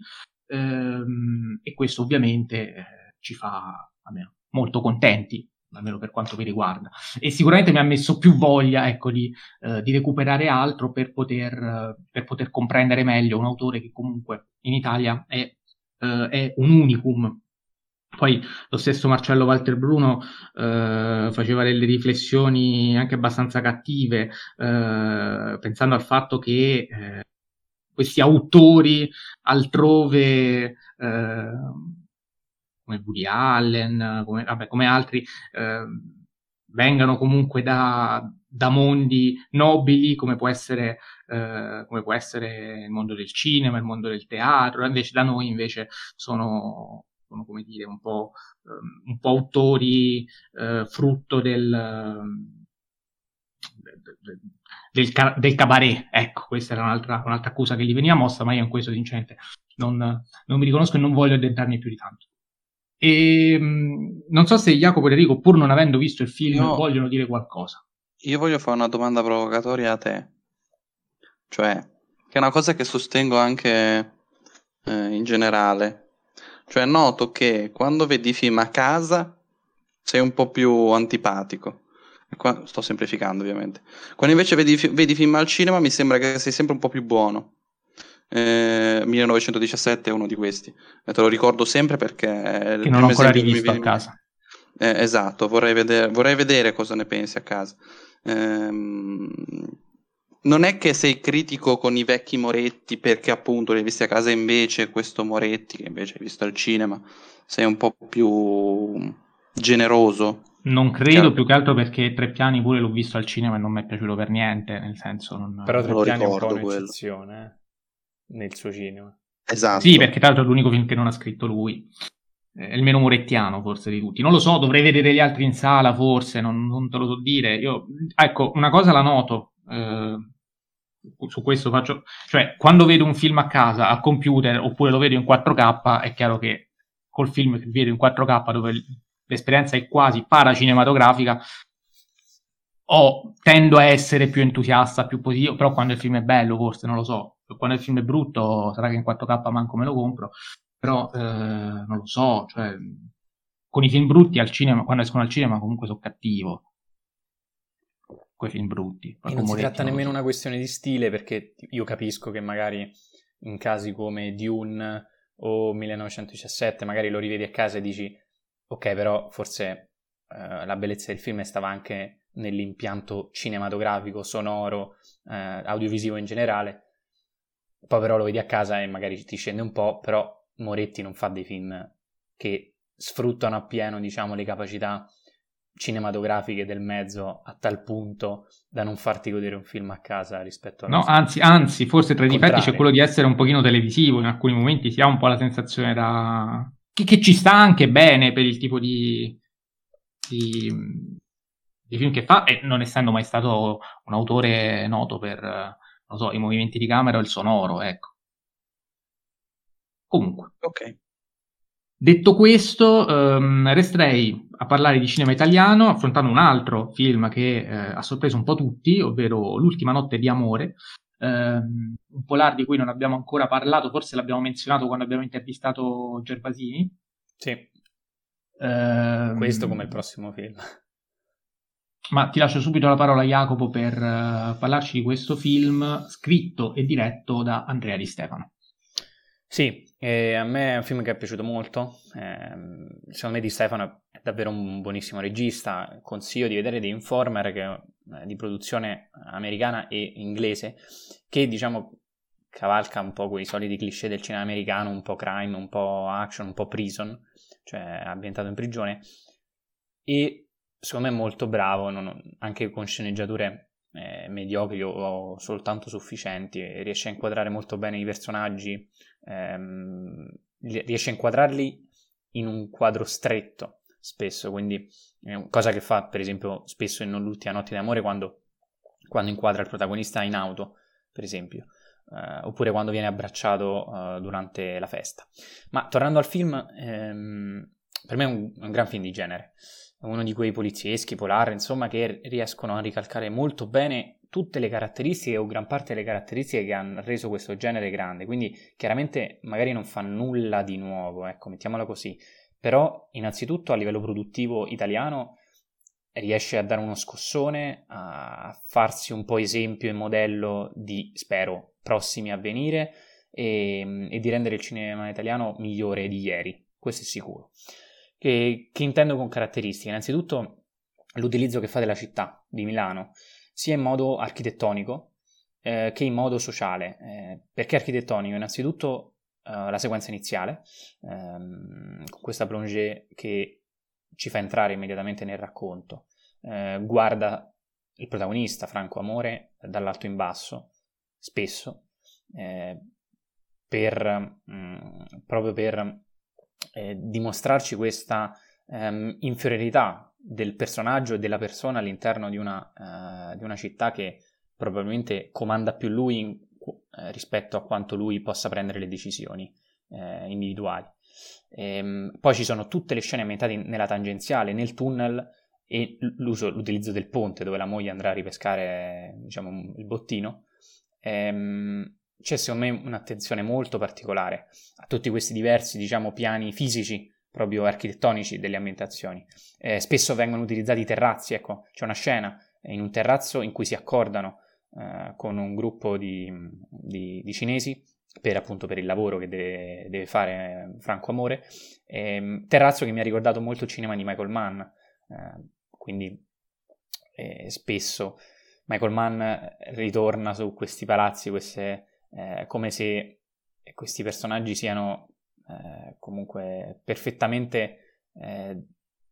ehm, e questo ovviamente eh, ci fa almeno molto contenti almeno per quanto mi riguarda. E sicuramente mi ha messo più voglia ecco, di, eh, di, recuperare altro per poter, per poter, comprendere meglio un autore che comunque in Italia è, eh, è un unicum poi lo stesso Marcello Walter Bruno eh, faceva delle riflessioni anche abbastanza cattive, eh, pensando al fatto che eh, questi autori altrove, eh, come Woody Allen, come, vabbè, come altri, eh, vengano comunque da, da, mondi nobili come può, essere, eh, come può essere il mondo del cinema, il mondo del teatro, invece da noi invece sono sono come dire un po', um, un po autori uh, frutto del, del, del, del, cabaret. Ecco, questa era un'altra, un'altra accusa che gli veniva mossa, ma io in questo sinceramente non, non mi riconosco e non voglio addentrarmi più di tanto. E um, non so se Jacopo e Enrico, pur non avendo visto il film, io, vogliono dire qualcosa. Io voglio fare una domanda provocatoria a te. Cioè, che è una cosa che sostengo anche eh, in generale. Cioè noto che quando vedi film a casa sei un po' più antipatico. Qua, sto semplificando ovviamente. Quando invece vedi, vedi, film al cinema mi sembra che sei sempre un po' più buono. Eh, 1917 è uno di questi. E te lo ricordo sempre perché... Che non ho ancora rivisto a casa. Eh, esatto, vorrei vedere, vorrei vedere, cosa ne pensi a casa. Ehm, non è che sei critico con i vecchi Moretti perché appunto li hai visti a casa invece questo Moretti che invece hai visto al cinema. Sei un po' più generoso. Non credo più che altro perché Tre Piani pure l'ho visto al cinema e non mi è piaciuto per niente nel senso non... però Tre Piani è un po' un'eccezione eh, nel suo cinema. Esatto. Sì perché tra l'altro è l'unico film che non ha scritto lui. È il meno morettiano forse di tutti. Non lo so, dovrei vedere gli altri in sala forse, non, non te lo so dire. Io, ecco, una cosa la noto, eh, su questo faccio, cioè quando vedo un film a casa al computer oppure lo vedo in 4K è chiaro che col film che vedo in 4K dove l'esperienza è quasi paracinematografica o tendo a essere più entusiasta, più positivo, però quando il film è bello forse non lo so, quando il film è brutto sarà che in 4K manco me lo compro, però eh, non lo so, cioè con i film brutti al cinema, quando escono al cinema comunque sono cattivo quei film brutti. E non si tratta nemmeno una questione di stile, perché io capisco che magari in casi come Dune o 1917, magari lo rivedi a casa e dici, ok, però forse eh, la bellezza del film stava anche nell'impianto cinematografico, sonoro, eh, audiovisivo in generale. Poi però lo vedi a casa e magari ti scende un po', però Moretti non fa dei film che sfruttano appieno, diciamo, le capacità cinematografiche del mezzo a tal punto da non farti godere un film a casa rispetto a no anzi, anzi forse tra i difetti c'è quello di essere un pochino televisivo in alcuni momenti si ha un po' la sensazione da che, che ci sta anche bene per il tipo di, di, di film che fa e non essendo mai stato un autore noto per non so, i movimenti di camera o il sonoro ecco. Comunque. Ok. Detto questo, ehm, resterei a parlare di cinema italiano affrontando un altro film che eh, ha sorpreso un po' tutti, ovvero L'ultima notte di amore, ehm, un polar di cui non abbiamo ancora parlato, forse l'abbiamo menzionato quando abbiamo intervistato Gervasini. Sì. Ehm, questo come il prossimo film. Ma ti lascio subito la parola Jacopo per uh, parlarci di questo film scritto e diretto da Andrea Di Stefano. Sì, eh, a me è un film che è piaciuto molto, eh, secondo me Di Stefano è davvero un buonissimo regista, consiglio di vedere The Informer che è di produzione americana e inglese, che diciamo cavalca un po' quei soliti cliché del cinema americano, un po' crime, un po' action, un po' prison, cioè ambientato in prigione, e secondo me è molto bravo, non, anche con sceneggiature eh, mediocri o soltanto sufficienti, riesce a inquadrare molto bene i personaggi, ehm, riesce a inquadrarli in un quadro stretto spesso, quindi eh, cosa che fa per esempio spesso in Non l'ultima notte d'amore quando, quando inquadra il protagonista in auto, per esempio. Uh, oppure quando viene abbracciato uh, durante la festa. Ma tornando al film, ehm, per me è un, un, gran film di genere. Uno di quei polizieschi, polar, insomma, che riescono a ricalcare molto bene tutte le caratteristiche o gran parte delle caratteristiche che hanno reso questo genere grande. Quindi chiaramente magari non fa nulla di nuovo, ecco, mettiamola così. Però innanzitutto a livello produttivo italiano riesce a dare uno scossone, a farsi un po' esempio e modello di, spero, prossimi a venire e, e di rendere il cinema italiano migliore di ieri, questo è sicuro. Che, che intendo con caratteristiche? Innanzitutto l'utilizzo che fa della città di Milano sia in modo architettonico eh, che in modo sociale. Eh, perché architettonico? Innanzitutto eh, la sequenza iniziale, ehm, con questa plongée che ci fa entrare immediatamente nel racconto. Eh, guarda il protagonista, Franco Amore, dall'alto in basso, spesso, eh, per, mh, mm, proprio per eh, dimostrarci questa ehm, inferiorità del personaggio e della persona all'interno di una, uh, di una città che probabilmente comanda più lui in, uh, rispetto a quanto lui possa prendere le decisioni uh, individuali. E, um, poi ci sono tutte le scene ambientate nella tangenziale, nel tunnel e l'utilizzo del ponte dove la moglie andrà a ripescare diciamo, il bottino. E, um, c'è secondo me un'attenzione molto particolare a tutti questi diversi diciamo, piani fisici proprio architettonici delle ambientazioni. Eh, spesso vengono utilizzati terrazzi, ecco, c'è una scena in un terrazzo in cui si accordano eh, con un gruppo di, di, di, cinesi per appunto per il lavoro che deve, deve fare Franco Amore, eh, terrazzo che mi ha ricordato molto il cinema di Michael Mann, eh, quindi eh, spesso Michael Mann ritorna su questi palazzi, queste, eh, come se questi personaggi siano eh, comunque perfettamente eh,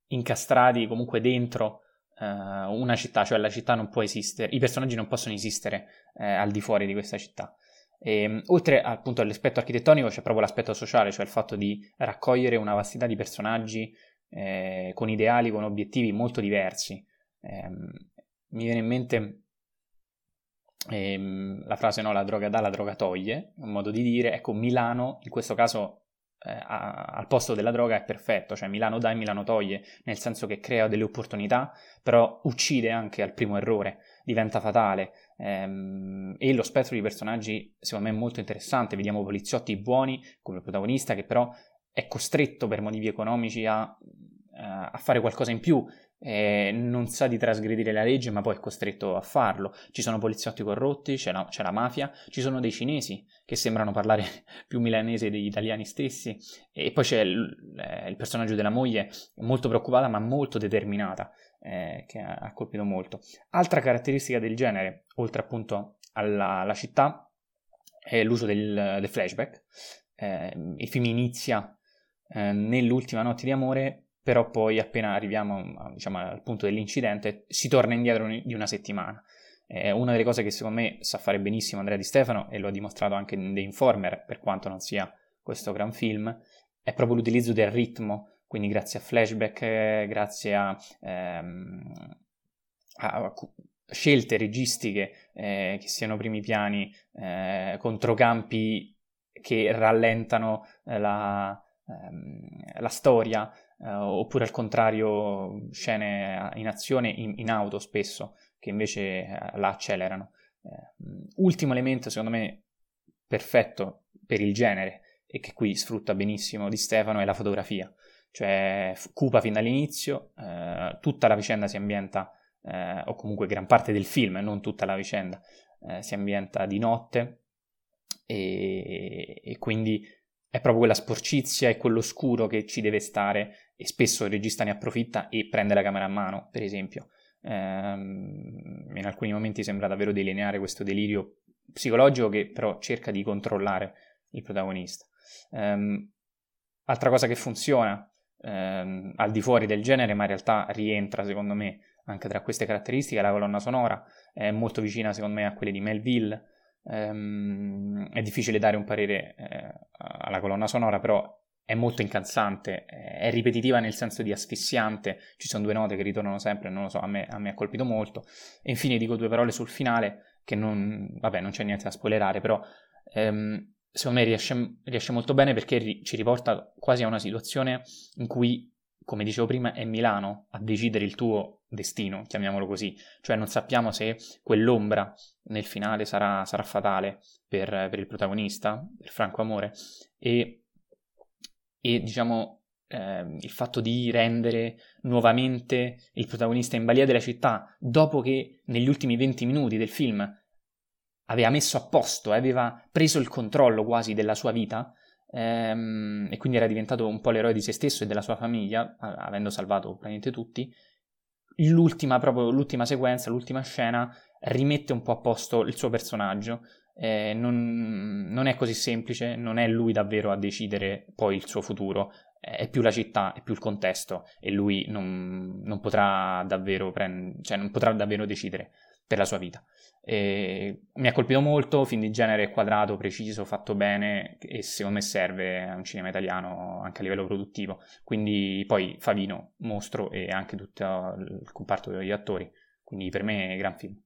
incastrati comunque dentro eh, una città, cioè la città non può esistere, i personaggi non possono esistere eh, al di fuori di questa città. E, ehm, oltre appunto all'aspetto architettonico c'è proprio l'aspetto sociale, cioè il fatto di raccogliere una vastità di personaggi eh, con ideali, con obiettivi molto diversi. Ehm, mi viene in mente ehm, la frase no, la droga dà, la droga toglie, un modo di dire, ecco Milano in questo caso eh, a, al posto della droga è perfetto, cioè Milano dà e Milano toglie, nel senso che crea delle opportunità, però uccide anche al primo errore, diventa fatale. Ehm, e lo spettro di personaggi secondo me è molto interessante, vediamo poliziotti buoni come protagonista che però è costretto per motivi economici a, a fare qualcosa in più, eh, non sa di trasgredire la legge, ma poi è costretto a farlo. Ci sono poliziotti corrotti, c'è la, c'è la mafia, ci sono dei cinesi che sembrano parlare più milanese degli italiani stessi, e poi c'è il, eh, il personaggio della moglie, molto preoccupata ma molto determinata, eh, che ha, ha, colpito molto. Altra caratteristica del genere, oltre appunto alla, alla città, è l'uso del, del flashback. Eh, il film inizia eh, nell'ultima notte di amore però poi appena arriviamo diciamo, al punto dell'incidente si torna indietro di una settimana. È una delle cose che secondo me sa fare benissimo Andrea Di Stefano e lo ha dimostrato anche in The Informer, per quanto non sia questo gran film, è proprio l'utilizzo del ritmo, quindi grazie a flashback, eh, grazie a, ehm, a scelte registiche eh, che siano primi piani, eh, controcampi che rallentano eh, la, ehm, la storia, oppure al contrario scene in azione in, in auto spesso che invece eh, la accelerano. Eh, ultimo elemento secondo me perfetto per il genere e che qui sfrutta benissimo di Stefano è la fotografia, cioè cupa fin dall'inizio, eh, tutta la vicenda si ambienta, eh, o comunque gran parte del film, non tutta la vicenda, eh, si ambienta di notte e, e quindi è proprio quella sporcizia e quell'oscuro che ci deve stare e spesso il regista ne approfitta e prende la camera a mano, per esempio. Ehm, in alcuni momenti sembra davvero delineare questo delirio psicologico che però cerca di controllare il protagonista. Ehm, altra cosa che funziona ehm, al di fuori del genere, ma in realtà rientra secondo me anche tra queste caratteristiche, la colonna sonora, è molto vicina secondo me a quelle di Melville, Um, è difficile dare un parere eh, alla colonna sonora, però è molto incalzante, è ripetitiva nel senso di asfissiante, ci sono due note che ritornano sempre, non lo so, a me, a me ha colpito molto. E infine dico due parole sul finale, che non, vabbè, non c'è niente da spoilerare, però um, secondo me riesce, riesce, molto bene perché ri, ci riporta quasi a una situazione in cui come dicevo prima, è Milano a decidere il tuo destino, chiamiamolo così. Cioè non sappiamo se quell'ombra nel finale sarà, sarà fatale per, per, il protagonista, per Franco Amore, e, e diciamo eh, il fatto di rendere nuovamente il protagonista in balia della città, dopo che negli ultimi 20 minuti del film aveva messo a posto, aveva preso il controllo quasi della sua vita, ehm, e quindi era diventato un po' l'eroe di se stesso e della sua famiglia, avendo salvato praticamente tutti, l'ultima, proprio, l'ultima sequenza, l'ultima scena rimette un po' a posto il suo personaggio. Eh, non, non, è così semplice, non è lui davvero a decidere poi il suo futuro, è più la città, è più il contesto e lui non, non potrà davvero prend- cioè non potrà davvero decidere per la sua vita. E mi ha colpito molto, film di genere quadrato, preciso, fatto bene e secondo me serve a un cinema italiano anche a livello produttivo. Quindi poi Favino, mostro e anche tutto il comparto degli attori. Quindi per me è gran film.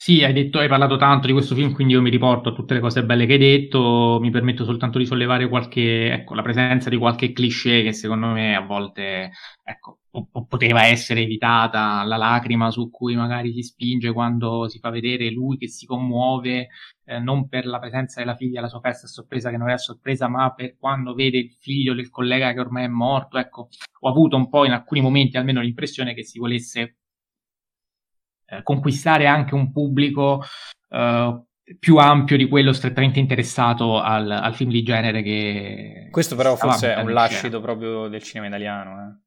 Sì, hai, detto, hai parlato tanto di questo film, quindi io mi riporto a tutte le cose belle che hai detto. Mi permetto soltanto di sollevare qualche, ecco, la presenza di qualche cliché che secondo me a volte, ecco, o, poteva essere evitata. La lacrima su cui magari si spinge quando si fa vedere lui che si commuove, eh, non per la presenza della figlia alla sua festa a sorpresa, che non era sorpresa, ma per quando vede il figlio del collega che ormai è morto. Ecco, ho avuto un po' in alcuni momenti almeno l'impressione che si volesse eh, conquistare anche un pubblico eh, più ampio di quello strettamente interessato al, al film di genere che... Questo però forse è un lascito proprio del cinema italiano. Eh.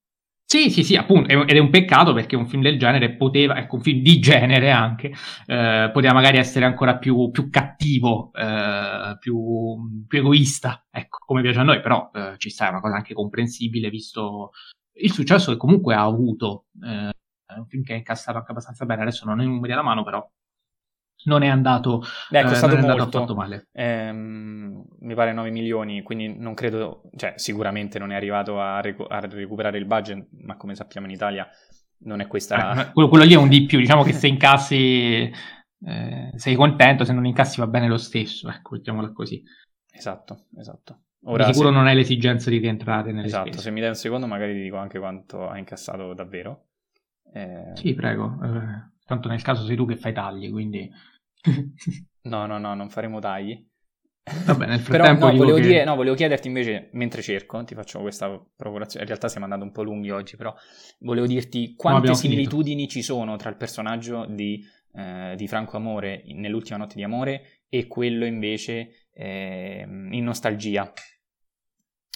Sì, sì, sì, appunto, ed è un peccato perché un film del genere poteva, ecco, un film di genere anche, eh, poteva magari essere ancora più, più cattivo, eh, più, più, egoista, ecco, come piace a noi, però eh, ci sta, è una cosa anche comprensibile visto il successo che comunque ha avuto eh, è un film che è incassato anche abbastanza bene, adesso non ho i numeri alla mano, però non è andato, Beh, è costato eh, molto, affatto male. Ehm, mi pare 9 milioni, quindi non credo, cioè sicuramente non è arrivato a, recu- a recuperare il budget, ma come sappiamo in Italia non è questa... Eh, quello, quello, lì è un di più, diciamo che se incassi eh, sei contento, se non incassi va bene lo stesso, ecco, mettiamola così. Esatto, esatto. Ora, di sicuro se... non hai l'esigenza di rientrare nelle esatto, spese. se mi dai un secondo magari ti dico anche quanto ha incassato davvero. Eh... Sì, prego. Eh, tanto nel caso sei tu che fai tagli, quindi... no, no, no, non faremo tagli. Vabbè, nel Però frattempo no dico volevo, che- dire- no, volevo chiederti invece, mentre cerco, ti faccio questa provocazione, in realtà siamo andati un po' lunghi oggi, però volevo dirti quante abbiamo similitudini ci sono tra il personaggio di, eh, di Franco Amore nell'ultima notte di amore e quello invece ehm, in nostalgia.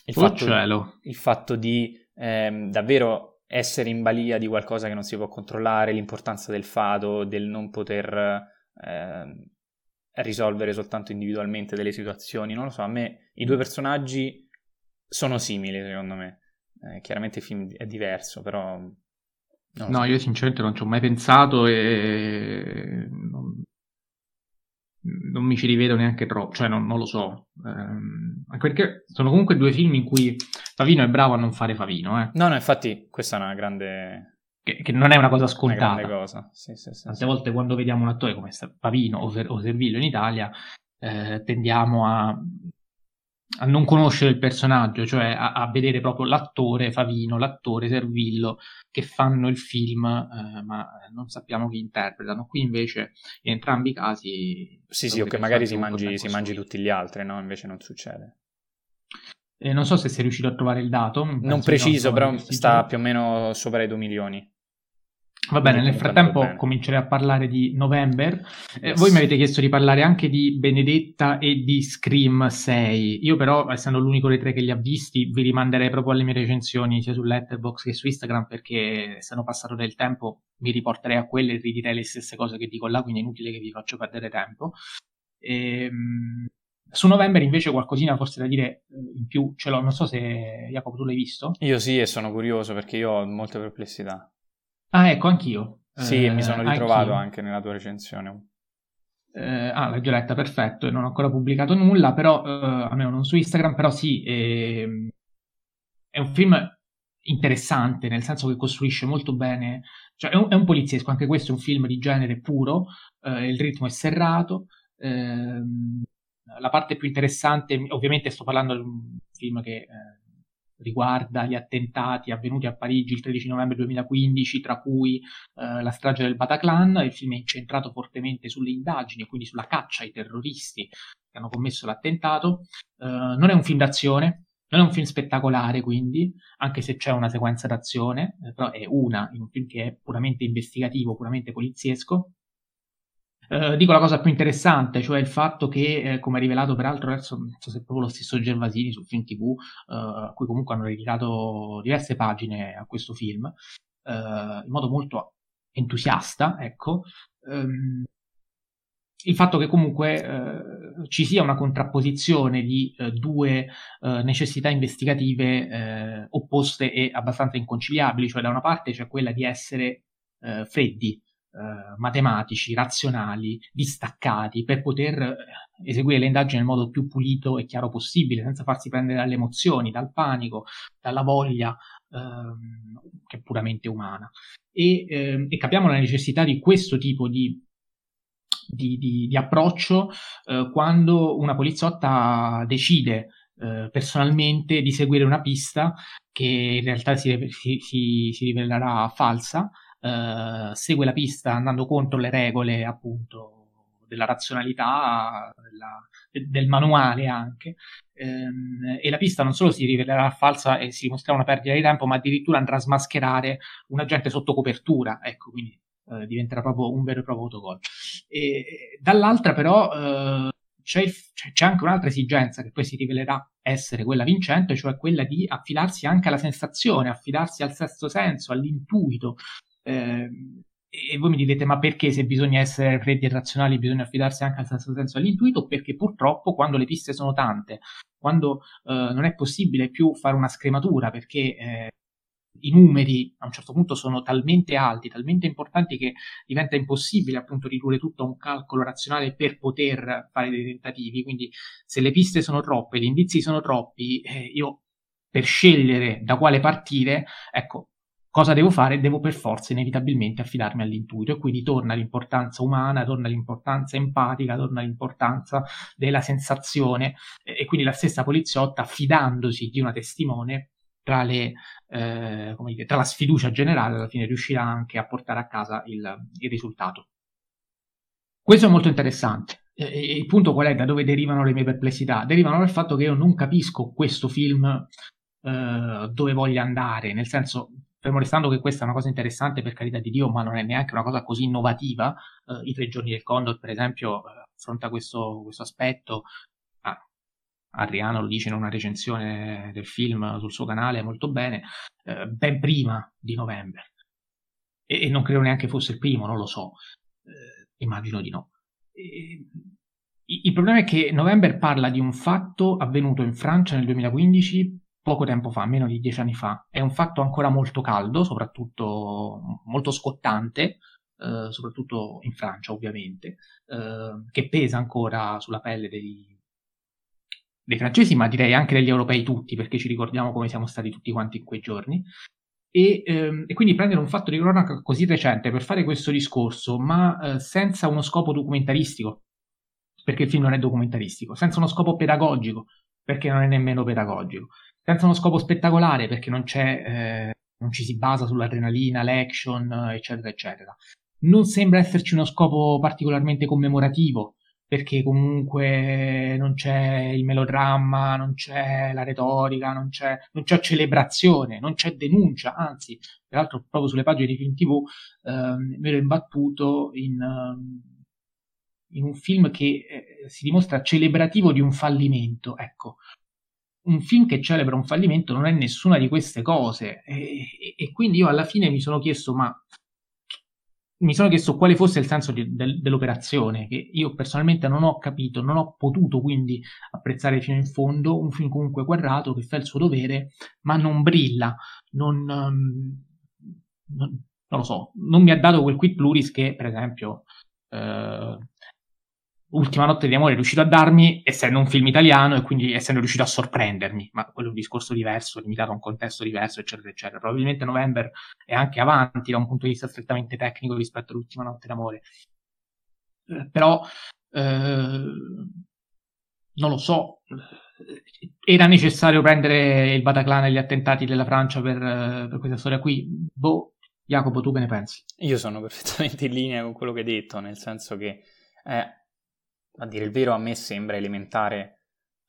Il Oh fatto, cielo. il fatto di ehm, davvero essere in balia di qualcosa che non si può controllare, l'importanza del fado, del non poter ehm, risolvere soltanto individualmente delle situazioni. Non lo so, a me i due personaggi sono simili, secondo me. Eh, chiaramente il film è diverso, però... No, so. io sinceramente non ci ho mai pensato e non, non mi ci rivedo neanche troppo, cioè non, non lo so. Ehm, anche perché sono comunque due film in cui Favino è bravo a non fare Favino, eh, No, no, infatti questa è una grande, che, che non è una cosa una scontata. grande cosa. Sì, sì, sì, Tante sì. volte quando vediamo un attore come Pavino o, Ser- o Servillo in Italia eh, tendiamo a, a non conoscere il personaggio, cioè a, a vedere proprio l'attore Favino, l'attore Servillo che fanno il film, eh, ma non sappiamo chi interpretano. Qui invece in entrambi i casi... Sì, sì, o che magari si mangi, si mangi tutti gli altri, no? Invece non succede. Eh, non so se sei riuscito a trovare il dato. Non no, preciso, stavo però sta più o meno sopra i 2 milioni. Va bene, nel frattempo bene. comincerei a parlare di November. Eh, voi mi avete chiesto di parlare anche di Benedetta e di Scream 6. Io però, essendo l'unico dei tre che li ha visti, vi rimanderei proprio alle mie recensioni sia su Letterboxd che su Instagram perché se hanno passato del tempo mi riporterei a quelle e ridirei le stesse cose che dico là, quindi è inutile che vi faccio perdere tempo. Ehm, su November invece qualcosina forse da dire eh, in più ce l'ho, non so se Jacopo tu l'hai visto. Io sì, e sono curioso perché io ho molte perplessità. Ah, ecco, anch'io. Sì, e mi Eh, sono ritrovato anch'io. anche nella tua recensione. Eh, ah, l'hai già letta, perfetto, non ho ancora pubblicato nulla, però, eh, almeno non su Instagram, però sì, ehm, è un film interessante, nel senso che costruisce molto bene, cioè è un, è un poliziesco, anche questo è un film di genere puro, eh, il ritmo è serrato, ehm, la parte più interessante, ovviamente sto parlando di un film che eh, riguarda gli attentati avvenuti a Parigi il 13 novembre 2015, tra cui eh, la strage del Bataclan. Il film è incentrato fortemente sulle indagini e quindi sulla caccia ai terroristi che hanno commesso l'attentato. Eh, non è un film d'azione, non è un film spettacolare, quindi, anche se c'è una sequenza d'azione, eh, però è una in un film che è puramente investigativo, puramente poliziesco. Eh, dico la cosa più interessante, cioè il fatto che, eh, come rivelato peraltro, adesso non so se proprio lo stesso Gervasini sul film TV, eh, a cui comunque hanno dedicato diverse pagine a questo film, eh, in modo molto entusiasta, ecco, ehm, il fatto che comunque ci sia una contrapposizione di due necessità investigative opposte e abbastanza inconciliabili, cioè da una parte c'è quella di essere freddi, eh, matematici, razionali, distaccati per poter eh, eseguire le indagini nel modo più pulito e chiaro possibile, senza farsi prendere dalle emozioni, dal panico, dalla voglia ehm, che è puramente umana. E, ehm, e capiamo la necessità di questo tipo di, di, di, di approccio eh, quando una poliziotta decide eh, personalmente di seguire una pista che in realtà si, si, si, si rivelerà falsa, eh, segue la pista andando contro le regole appunto della razionalità, della, del manuale anche, ehm, e la pista non solo si rivelerà falsa e si dimostrerà una perdita di tempo, ma addirittura andrà a smascherare un agente sotto copertura, ecco, quindi eh, diventerà proprio un vero e proprio autogol. E, dall'altra però eh, c'è, c'è, anche un'altra esigenza che poi si rivelerà essere quella vincente, cioè quella di affidarsi anche alla sensazione, affidarsi al sesto senso, all'intuito. Eh, e voi mi direte, ma perché se bisogna essere freddi e razionali bisogna affidarsi anche al sesto senso all'intuito? Perché purtroppo quando le piste sono tante, quando eh, non è possibile più fare una scrematura perché eh, i numeri a un certo punto sono talmente alti, talmente importanti che diventa impossibile appunto ridurre tutto a un calcolo razionale per poter fare dei tentativi. Quindi se le piste sono troppe, gli indizi sono troppi, eh, io per scegliere da quale partire, ecco, cosa devo fare? Devo per forza inevitabilmente affidarmi all'intuito e quindi torna l'importanza umana, torna l'importanza empatica, torna l'importanza della sensazione e quindi la stessa poliziotta fidandosi di una testimone tra, le, eh, dire, tra la sfiducia generale alla fine riuscirà anche a portare a casa il, il risultato. Questo è molto interessante. eh, il punto qual è? Da dove derivano le mie perplessità? Derivano dal fatto che io non capisco questo film eh, dove voglia andare, nel senso, fermo restando che questa è una cosa interessante per carità di Dio, ma non è neanche una cosa così innovativa. Eh, I tre giorni del Condor, per esempio, eh, affronta questo, questo aspetto. Ah, Adriano lo dice in una recensione del film sul suo canale molto bene, eh, ben prima di novembre. E, e, non credo neanche fosse il primo, non lo so. Eh, immagino di no. E, il problema è che November parla di un fatto avvenuto in Francia nel 2015 poco tempo fa, meno di dieci anni fa. È un fatto ancora molto caldo, soprattutto molto scottante, eh, soprattutto in Francia ovviamente, eh, che pesa ancora sulla pelle dei, dei, francesi, ma direi anche degli europei tutti, perché ci ricordiamo come siamo stati tutti quanti in quei giorni. E, ehm, e quindi prendere un fatto di cronaca così recente per fare questo discorso, ma eh, senza uno scopo documentaristico, perché il film non è documentaristico, senza uno scopo pedagogico, perché non è nemmeno pedagogico, senza uno scopo spettacolare perché non c'è, eh, non ci si basa sull'adrenalina, l'action, eccetera, eccetera. Non sembra esserci uno scopo particolarmente commemorativo perché comunque non c'è il melodramma, non c'è la retorica, non c'è, non c'è celebrazione, non c'è denuncia, anzi, peraltro proprio sulle pagine di film TV ehm, me l'ho imbattuto in, in un film che eh, si dimostra celebrativo di un fallimento, ecco, un film che celebra un fallimento non è nessuna di queste cose. E, e, quindi io alla fine mi sono chiesto, ma mi sono chiesto quale fosse il senso di, del, dell'operazione, che io personalmente non ho capito, non ho potuto quindi apprezzare fino in fondo un film comunque quadrato che fa il suo dovere, ma non brilla, non, um, non, non lo so, non mi ha dato quel quid pluris che, per esempio, eh, Ultima notte di amore è riuscito a darmi, essendo un film italiano e quindi essendo riuscito a sorprendermi, ma quello è un discorso diverso, limitato a un contesto diverso, eccetera, eccetera. Probabilmente November è anche avanti da un punto di vista strettamente tecnico rispetto all'ultima notte d'amore. Eh, però, eh, non lo so, era necessario prendere il Bataclan e gli attentati della Francia per, per questa storia qui? Boh, Jacopo, tu che ne pensi? Io sono perfettamente in linea con quello che hai detto, nel senso che... Eh, a dire il vero, a me sembra elementare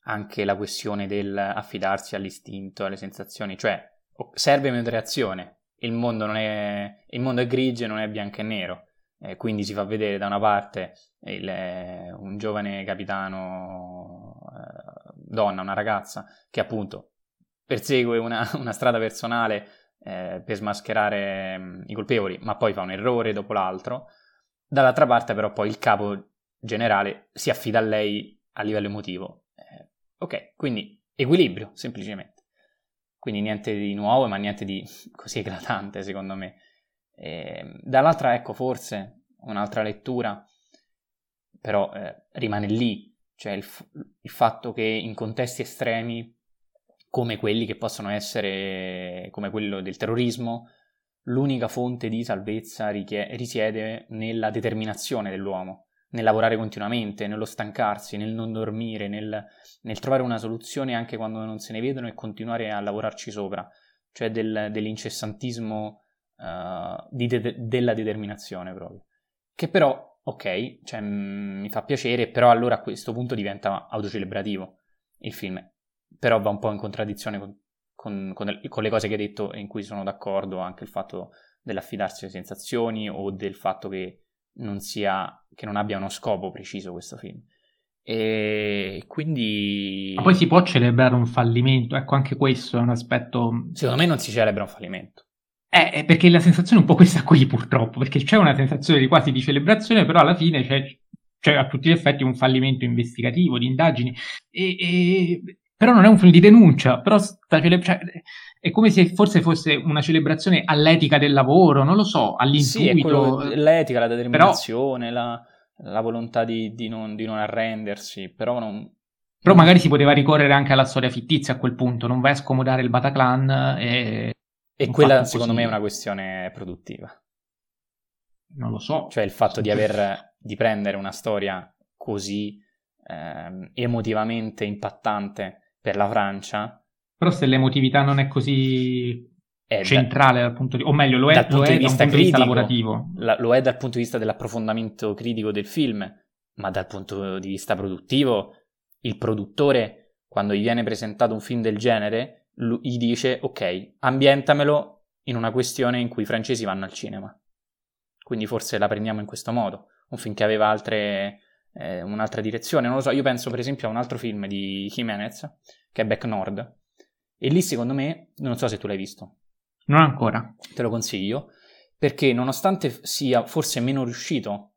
anche la questione del affidarsi all'istinto, alle sensazioni, cioè serve moderazione. Il mondo, non è, il mondo è grigio e non è bianco e nero. Eh, quindi si fa vedere da una parte il, eh, un giovane capitano, eh, donna, una ragazza, che appunto persegue una, una strada personale eh, per smascherare mh, mm, i colpevoli, ma poi fa un errore dopo l'altro. Dall'altra parte però poi il capo generale si affida a lei a livello emotivo. Eh, ok, quindi equilibrio, semplicemente. Quindi niente di nuovo, ma niente di così eclatante, secondo me. Eh, dall'altra, ecco, forse un'altra lettura, però eh, rimane lì, cioè il, f- il fatto che in contesti estremi, come quelli che possono essere, come quello del terrorismo, l'unica fonte di salvezza richie- risiede nella determinazione dell'uomo nel lavorare continuamente, nello stancarsi, nel non dormire, nel, nel, trovare una soluzione anche quando non se ne vedono e continuare a lavorarci sopra, cioè del, dell'incessantismo uh, de- della determinazione proprio. Che però, ok, cioè, m- mi fa piacere, però allora a questo punto diventa autocelebrativo il film, però va un po' in contraddizione con, con, con, con le cose che hai detto e in cui sono d'accordo, anche il fatto dell'affidarsi alle sensazioni o del fatto che non sia, che non abbia uno scopo preciso questo film. E quindi. Ma poi si può celebrare un fallimento, ecco, anche questo è un aspetto. Secondo me non si celebra un fallimento. Eh, perché la sensazione è un po' questa qui, purtroppo, perché c'è una sensazione di quasi di celebrazione, però alla fine c'è, c'è a tutti gli effetti un fallimento investigativo, di indagini, e, e... però non è un film di denuncia, però cele... cioè, è come se forse fosse una celebrazione all'etica del lavoro, non lo so, all'intuito. Sì, l'etica, la determinazione, però... la, la, volontà di, di, non, di, non, arrendersi, però non... Però magari si poteva ricorrere anche alla storia fittizia a quel punto, non vai a scomodare il Bataclan e... E quella secondo me è una questione produttiva. Non lo so. Cioè il fatto di aver, di prendere una storia così eh, emotivamente impattante per la Francia però se l'emotività non è così è centrale da, dal punto di vista, o meglio, lo è, dal punto, è di, vista punto critico, di vista lavorativo. La, lo è dal punto di vista dell'approfondimento critico del film, ma dal punto di vista produttivo, il produttore, quando gli viene presentato un film del genere, gli dice, ok, ambientamelo in una questione in cui i francesi vanno al cinema. Quindi forse la prendiamo in questo modo. Un film che aveva altre, eh, un'altra direzione. Non lo so, io penso per esempio a un altro film di Jimenez, che è Back Nord. E lì secondo me, non so se tu l'hai visto. Non ancora. Te lo consiglio, perché nonostante sia forse meno riuscito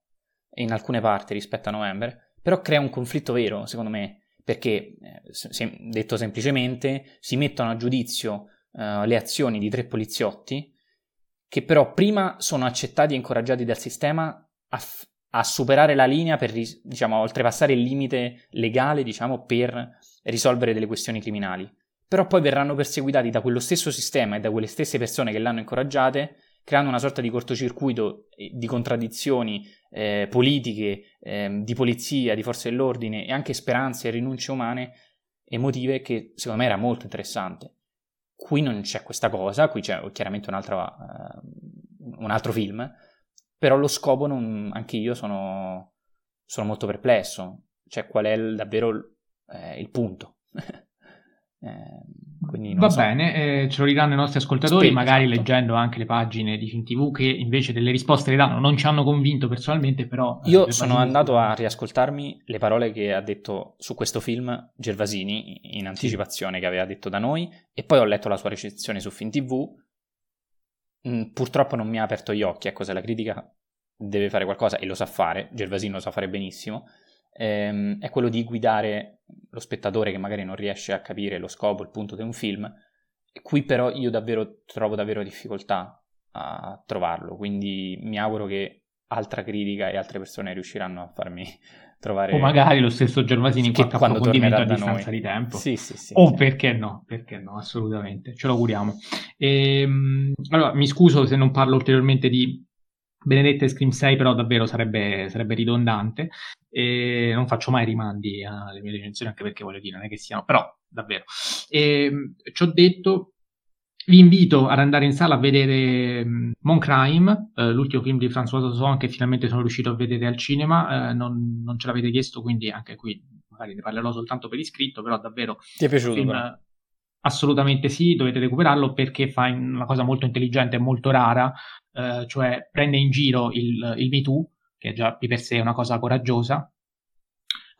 in alcune parti rispetto a novembre, però crea un conflitto vero, secondo me, perché, eh, se, detto semplicemente, si mettono a giudizio uh, le azioni di tre poliziotti che però prima sono accettati e incoraggiati dal sistema a, f- a superare la linea per, diciamo, oltrepassare il limite legale, diciamo, per risolvere delle questioni criminali. Però poi verranno perseguitati da quello stesso sistema e da quelle stesse persone che l'hanno incoraggiate, creando una sorta di cortocircuito eh, di contraddizioni eh, politiche, eh, di polizia, di forze dell'ordine e anche speranze e rinunce umane emotive che secondo me era molto interessante. Qui non c'è questa cosa, qui c'è chiaramente uh, un altro film, però lo scopo non, anche io sono, sono molto perplesso, cioè qual è il, davvero eh, il punto. eh, Va so. bene, eh, ce lo diranno i nostri ascoltatori, Spero, magari esatto. leggendo anche le pagine di Film TV che invece delle risposte le danno, non ci hanno convinto personalmente, però... Eh, Io sono andato a riascoltarmi le parole che ha detto su questo film Gervasini in anticipazione sì. che aveva detto da noi e poi ho letto la sua recensione su Film Mm, purtroppo non mi ha aperto gli occhi, ecco, se la critica deve fare qualcosa e lo sa fare, Gervasini lo sa fare benissimo, ehm, è quello di guidare lo spettatore che magari non riesce a capire lo scopo, il punto di un film. Qui però io davvero trovo davvero difficoltà a trovarlo, quindi mi auguro che altra critica e altre persone riusciranno a farmi trovare... O magari lo stesso Gervasini in qualche approfondimento a distanza noi. di tempo. Sì, sì, sì. O perché no, perché no, assolutamente, ce lo auguriamo. Ehm, allora, mi scuso se non parlo ulteriormente di Benedetta e Scream 6 però davvero sarebbe, sarebbe ridondante e non faccio mai rimandi alle mie recensioni anche perché voglio dire non è che siano però davvero e, ci ho detto vi invito ad andare in sala a vedere um, Mon Crime, eh, l'ultimo film di François Ozon che finalmente sono riuscito a vedere al cinema. Eh, non, non, ce l'avete chiesto, quindi anche qui magari ne parlerò soltanto per iscritto, però davvero... Ti è piaciuto? Film, assolutamente sì, dovete recuperarlo perché fa una cosa molto intelligente e molto rara, eh, cioè prende in giro il, il Me Too, che già di per sé è una cosa coraggiosa,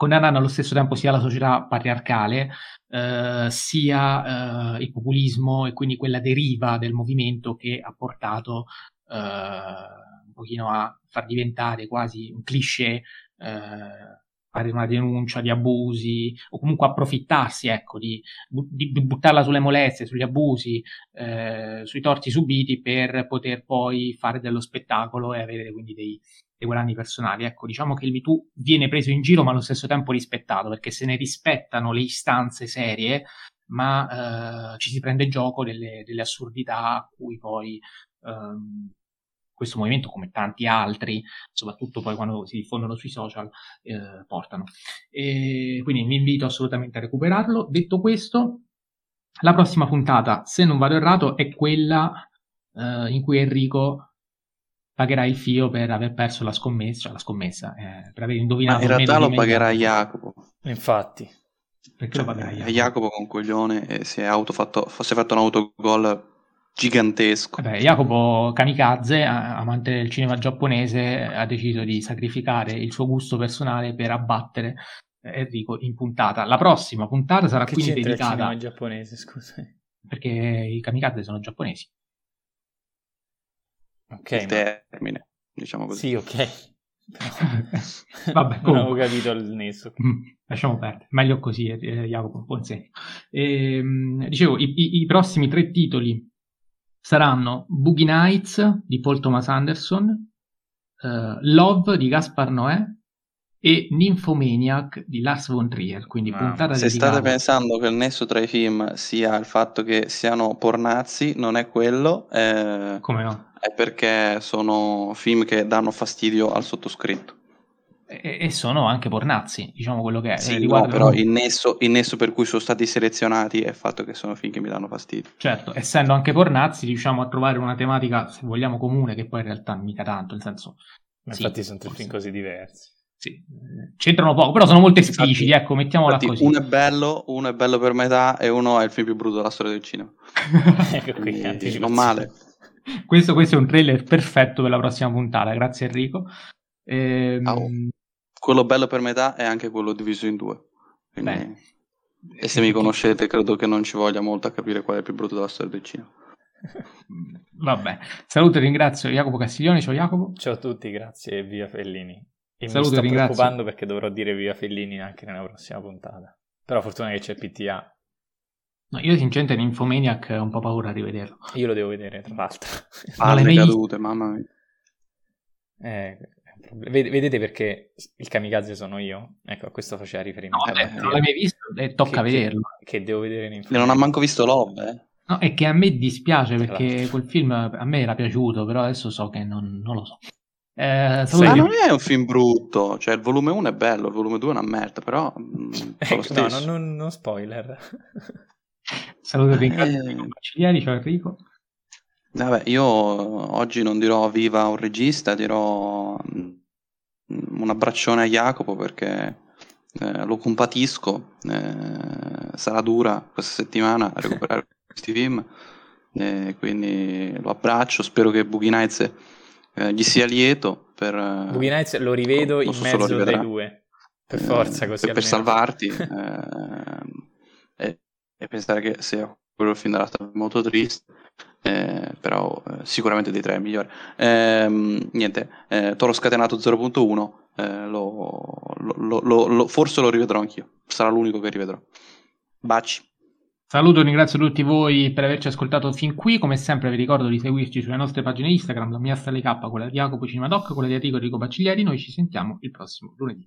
condannando allo stesso tempo sia la società patriarcale, eh, sia eh, il populismo e quindi quella deriva del movimento che ha portato eh, un pochino a far diventare quasi un cliché eh, fare una denuncia di abusi o comunque approfittarsi ecco, di, di, buttarla sulle molestie, sugli abusi, eh, sui torti subiti per poter poi fare dello spettacolo e avere quindi dei, dei guadagni personali. Ecco, diciamo che il MeToo viene preso in giro ma allo stesso tempo rispettato perché se ne rispettano le istanze serie ma eh, ci si prende gioco delle, delle assurdità a cui poi ehm, questo movimento, come tanti altri, soprattutto poi quando si diffondono sui social, eh, portano. E quindi vi invito assolutamente a recuperarlo. Detto questo, la prossima puntata, se non vado errato, è quella eh, in cui Enrico pagherà il fio per aver perso la scommessa, cioè la scommessa, eh, per aver indovinato. Ma in realtà lo pagherà Jacopo. Infatti. Perché cioè, lo pagherà Jacopo? Jacopo con coglione e si è autofatto, fosse fatto un autogol gigantesco. Vabbè, Jacopo Kamikaze, amante del cinema giapponese, ha deciso di sacrificare il suo gusto personale per abbattere eh, Enrico in puntata. La prossima puntata sarà che quindi dedicata... il cinema giapponese, scusa. Perché i kamikaze sono giapponesi. Ok. Il termine, diciamo così. Sì, ok. Vabbè, non avevo capito il nesso. Mm, lasciamo perdere, meglio così, eh, Jacopo, buon segno. E, dicevo, i, i, i prossimi tre titoli saranno Boogie Nights di Paul Thomas Anderson, uh, Love di Gaspar Noè e Nymphomaniac di Lars von Trier. Quindi puntata Se dedicata... state pensando che il nesso tra i film sia il fatto che siano pornazzi, non è quello. Eh... Come no? È perché sono film che danno fastidio al sottoscritto e, sono anche pornazzi, diciamo quello che è. Sì, no, però il nesso, il nesso, per cui sono stati selezionati è il fatto che sono film che mi danno fastidio. Certo, essendo anche pornazzi, riusciamo a trovare una tematica, se vogliamo, comune, che poi in realtà mica tanto, nel senso... Ma sì, infatti sono tre film così diversi. Sì, c'entrano poco, però sono molto espliciti, ecco, mettiamola infatti, così. Uno è bello, uno è bello per metà e uno è il film più brutto della storia del cinema. ecco qui, Quindi, non male. questo, questo è un trailer perfetto per la prossima puntata, grazie Enrico. Ehm, Ciao. Quello bello per metà è anche quello diviso in due. Quindi- Beh. E se mi conoscete, credo che non ci voglia molto a capire qual è il più brutto della storia del cinema. Vabbè, saluto e ringrazio Jacopo Castiglione, ciao Jacopo. Ciao a tutti, grazie e via Fellini. E Saluto mi e sto ringrazio. preoccupando perché dovrò dire viva Fellini anche nella prossima puntata. Però fortuna che c'è PTA. No, io sinceramente in Infomaniac ho un po' paura a rivederlo. Io lo devo vedere, tra l'altro. Palle mai cadute, mamma mia. Eh, Vedete perché il kamikaze sono io? Ecco, a questo faceva No, riferimento. Eh, vabbè, beh, non l'hai mai visto? Eh, tocca Che- che- vederlo. Che devo vedere in E Infomaniac. non ha manco visto Love, eh. No, è che a me dispiace perché l'altro. quel film a me era piaciuto, però adesso so che non, non lo so. Eh, saluto Ma non è un film brutto, cioè il volume 1 è bello, il volume 2 è una merda, però mm, fa lo Ecco, no, non, non- non spoiler. saluto ringrazio Eh. Enrico Consiglieri, ciao Enrico. Vabbè, io oggi non dirò viva un regista, dirò mm, un abbraccione a Jacopo perché eh, lo compatisco, eh, sarà dura questa settimana a recuperare questi film, eh, quindi lo abbraccio, spero che Boogie Nights eh, gli sia lieto per... eh, Boogie Nights lo rivedo in mezzo dai due. Per eh, forza, così per, per almeno. salvarti ehm, e, e pensare che sia quello film della storia molto triste eh, però eh, sicuramente dei tre è migliore Ehm, niente eh, Toro Scatenato 0.1 eh, lo- lo- lo- lo- forse lo rivedrò anch'io sarà l'unico che rivedrò baci Saluto e ringrazio tutti voi per averci ascoltato fin qui. Come sempre vi ricordo di seguirci sulle nostre pagine Instagram, la mia stelle K, quella di Jacopo Cinemadoc, quella di Enrico Enrico Baciglieri. Noi ci sentiamo il prossimo lunedì.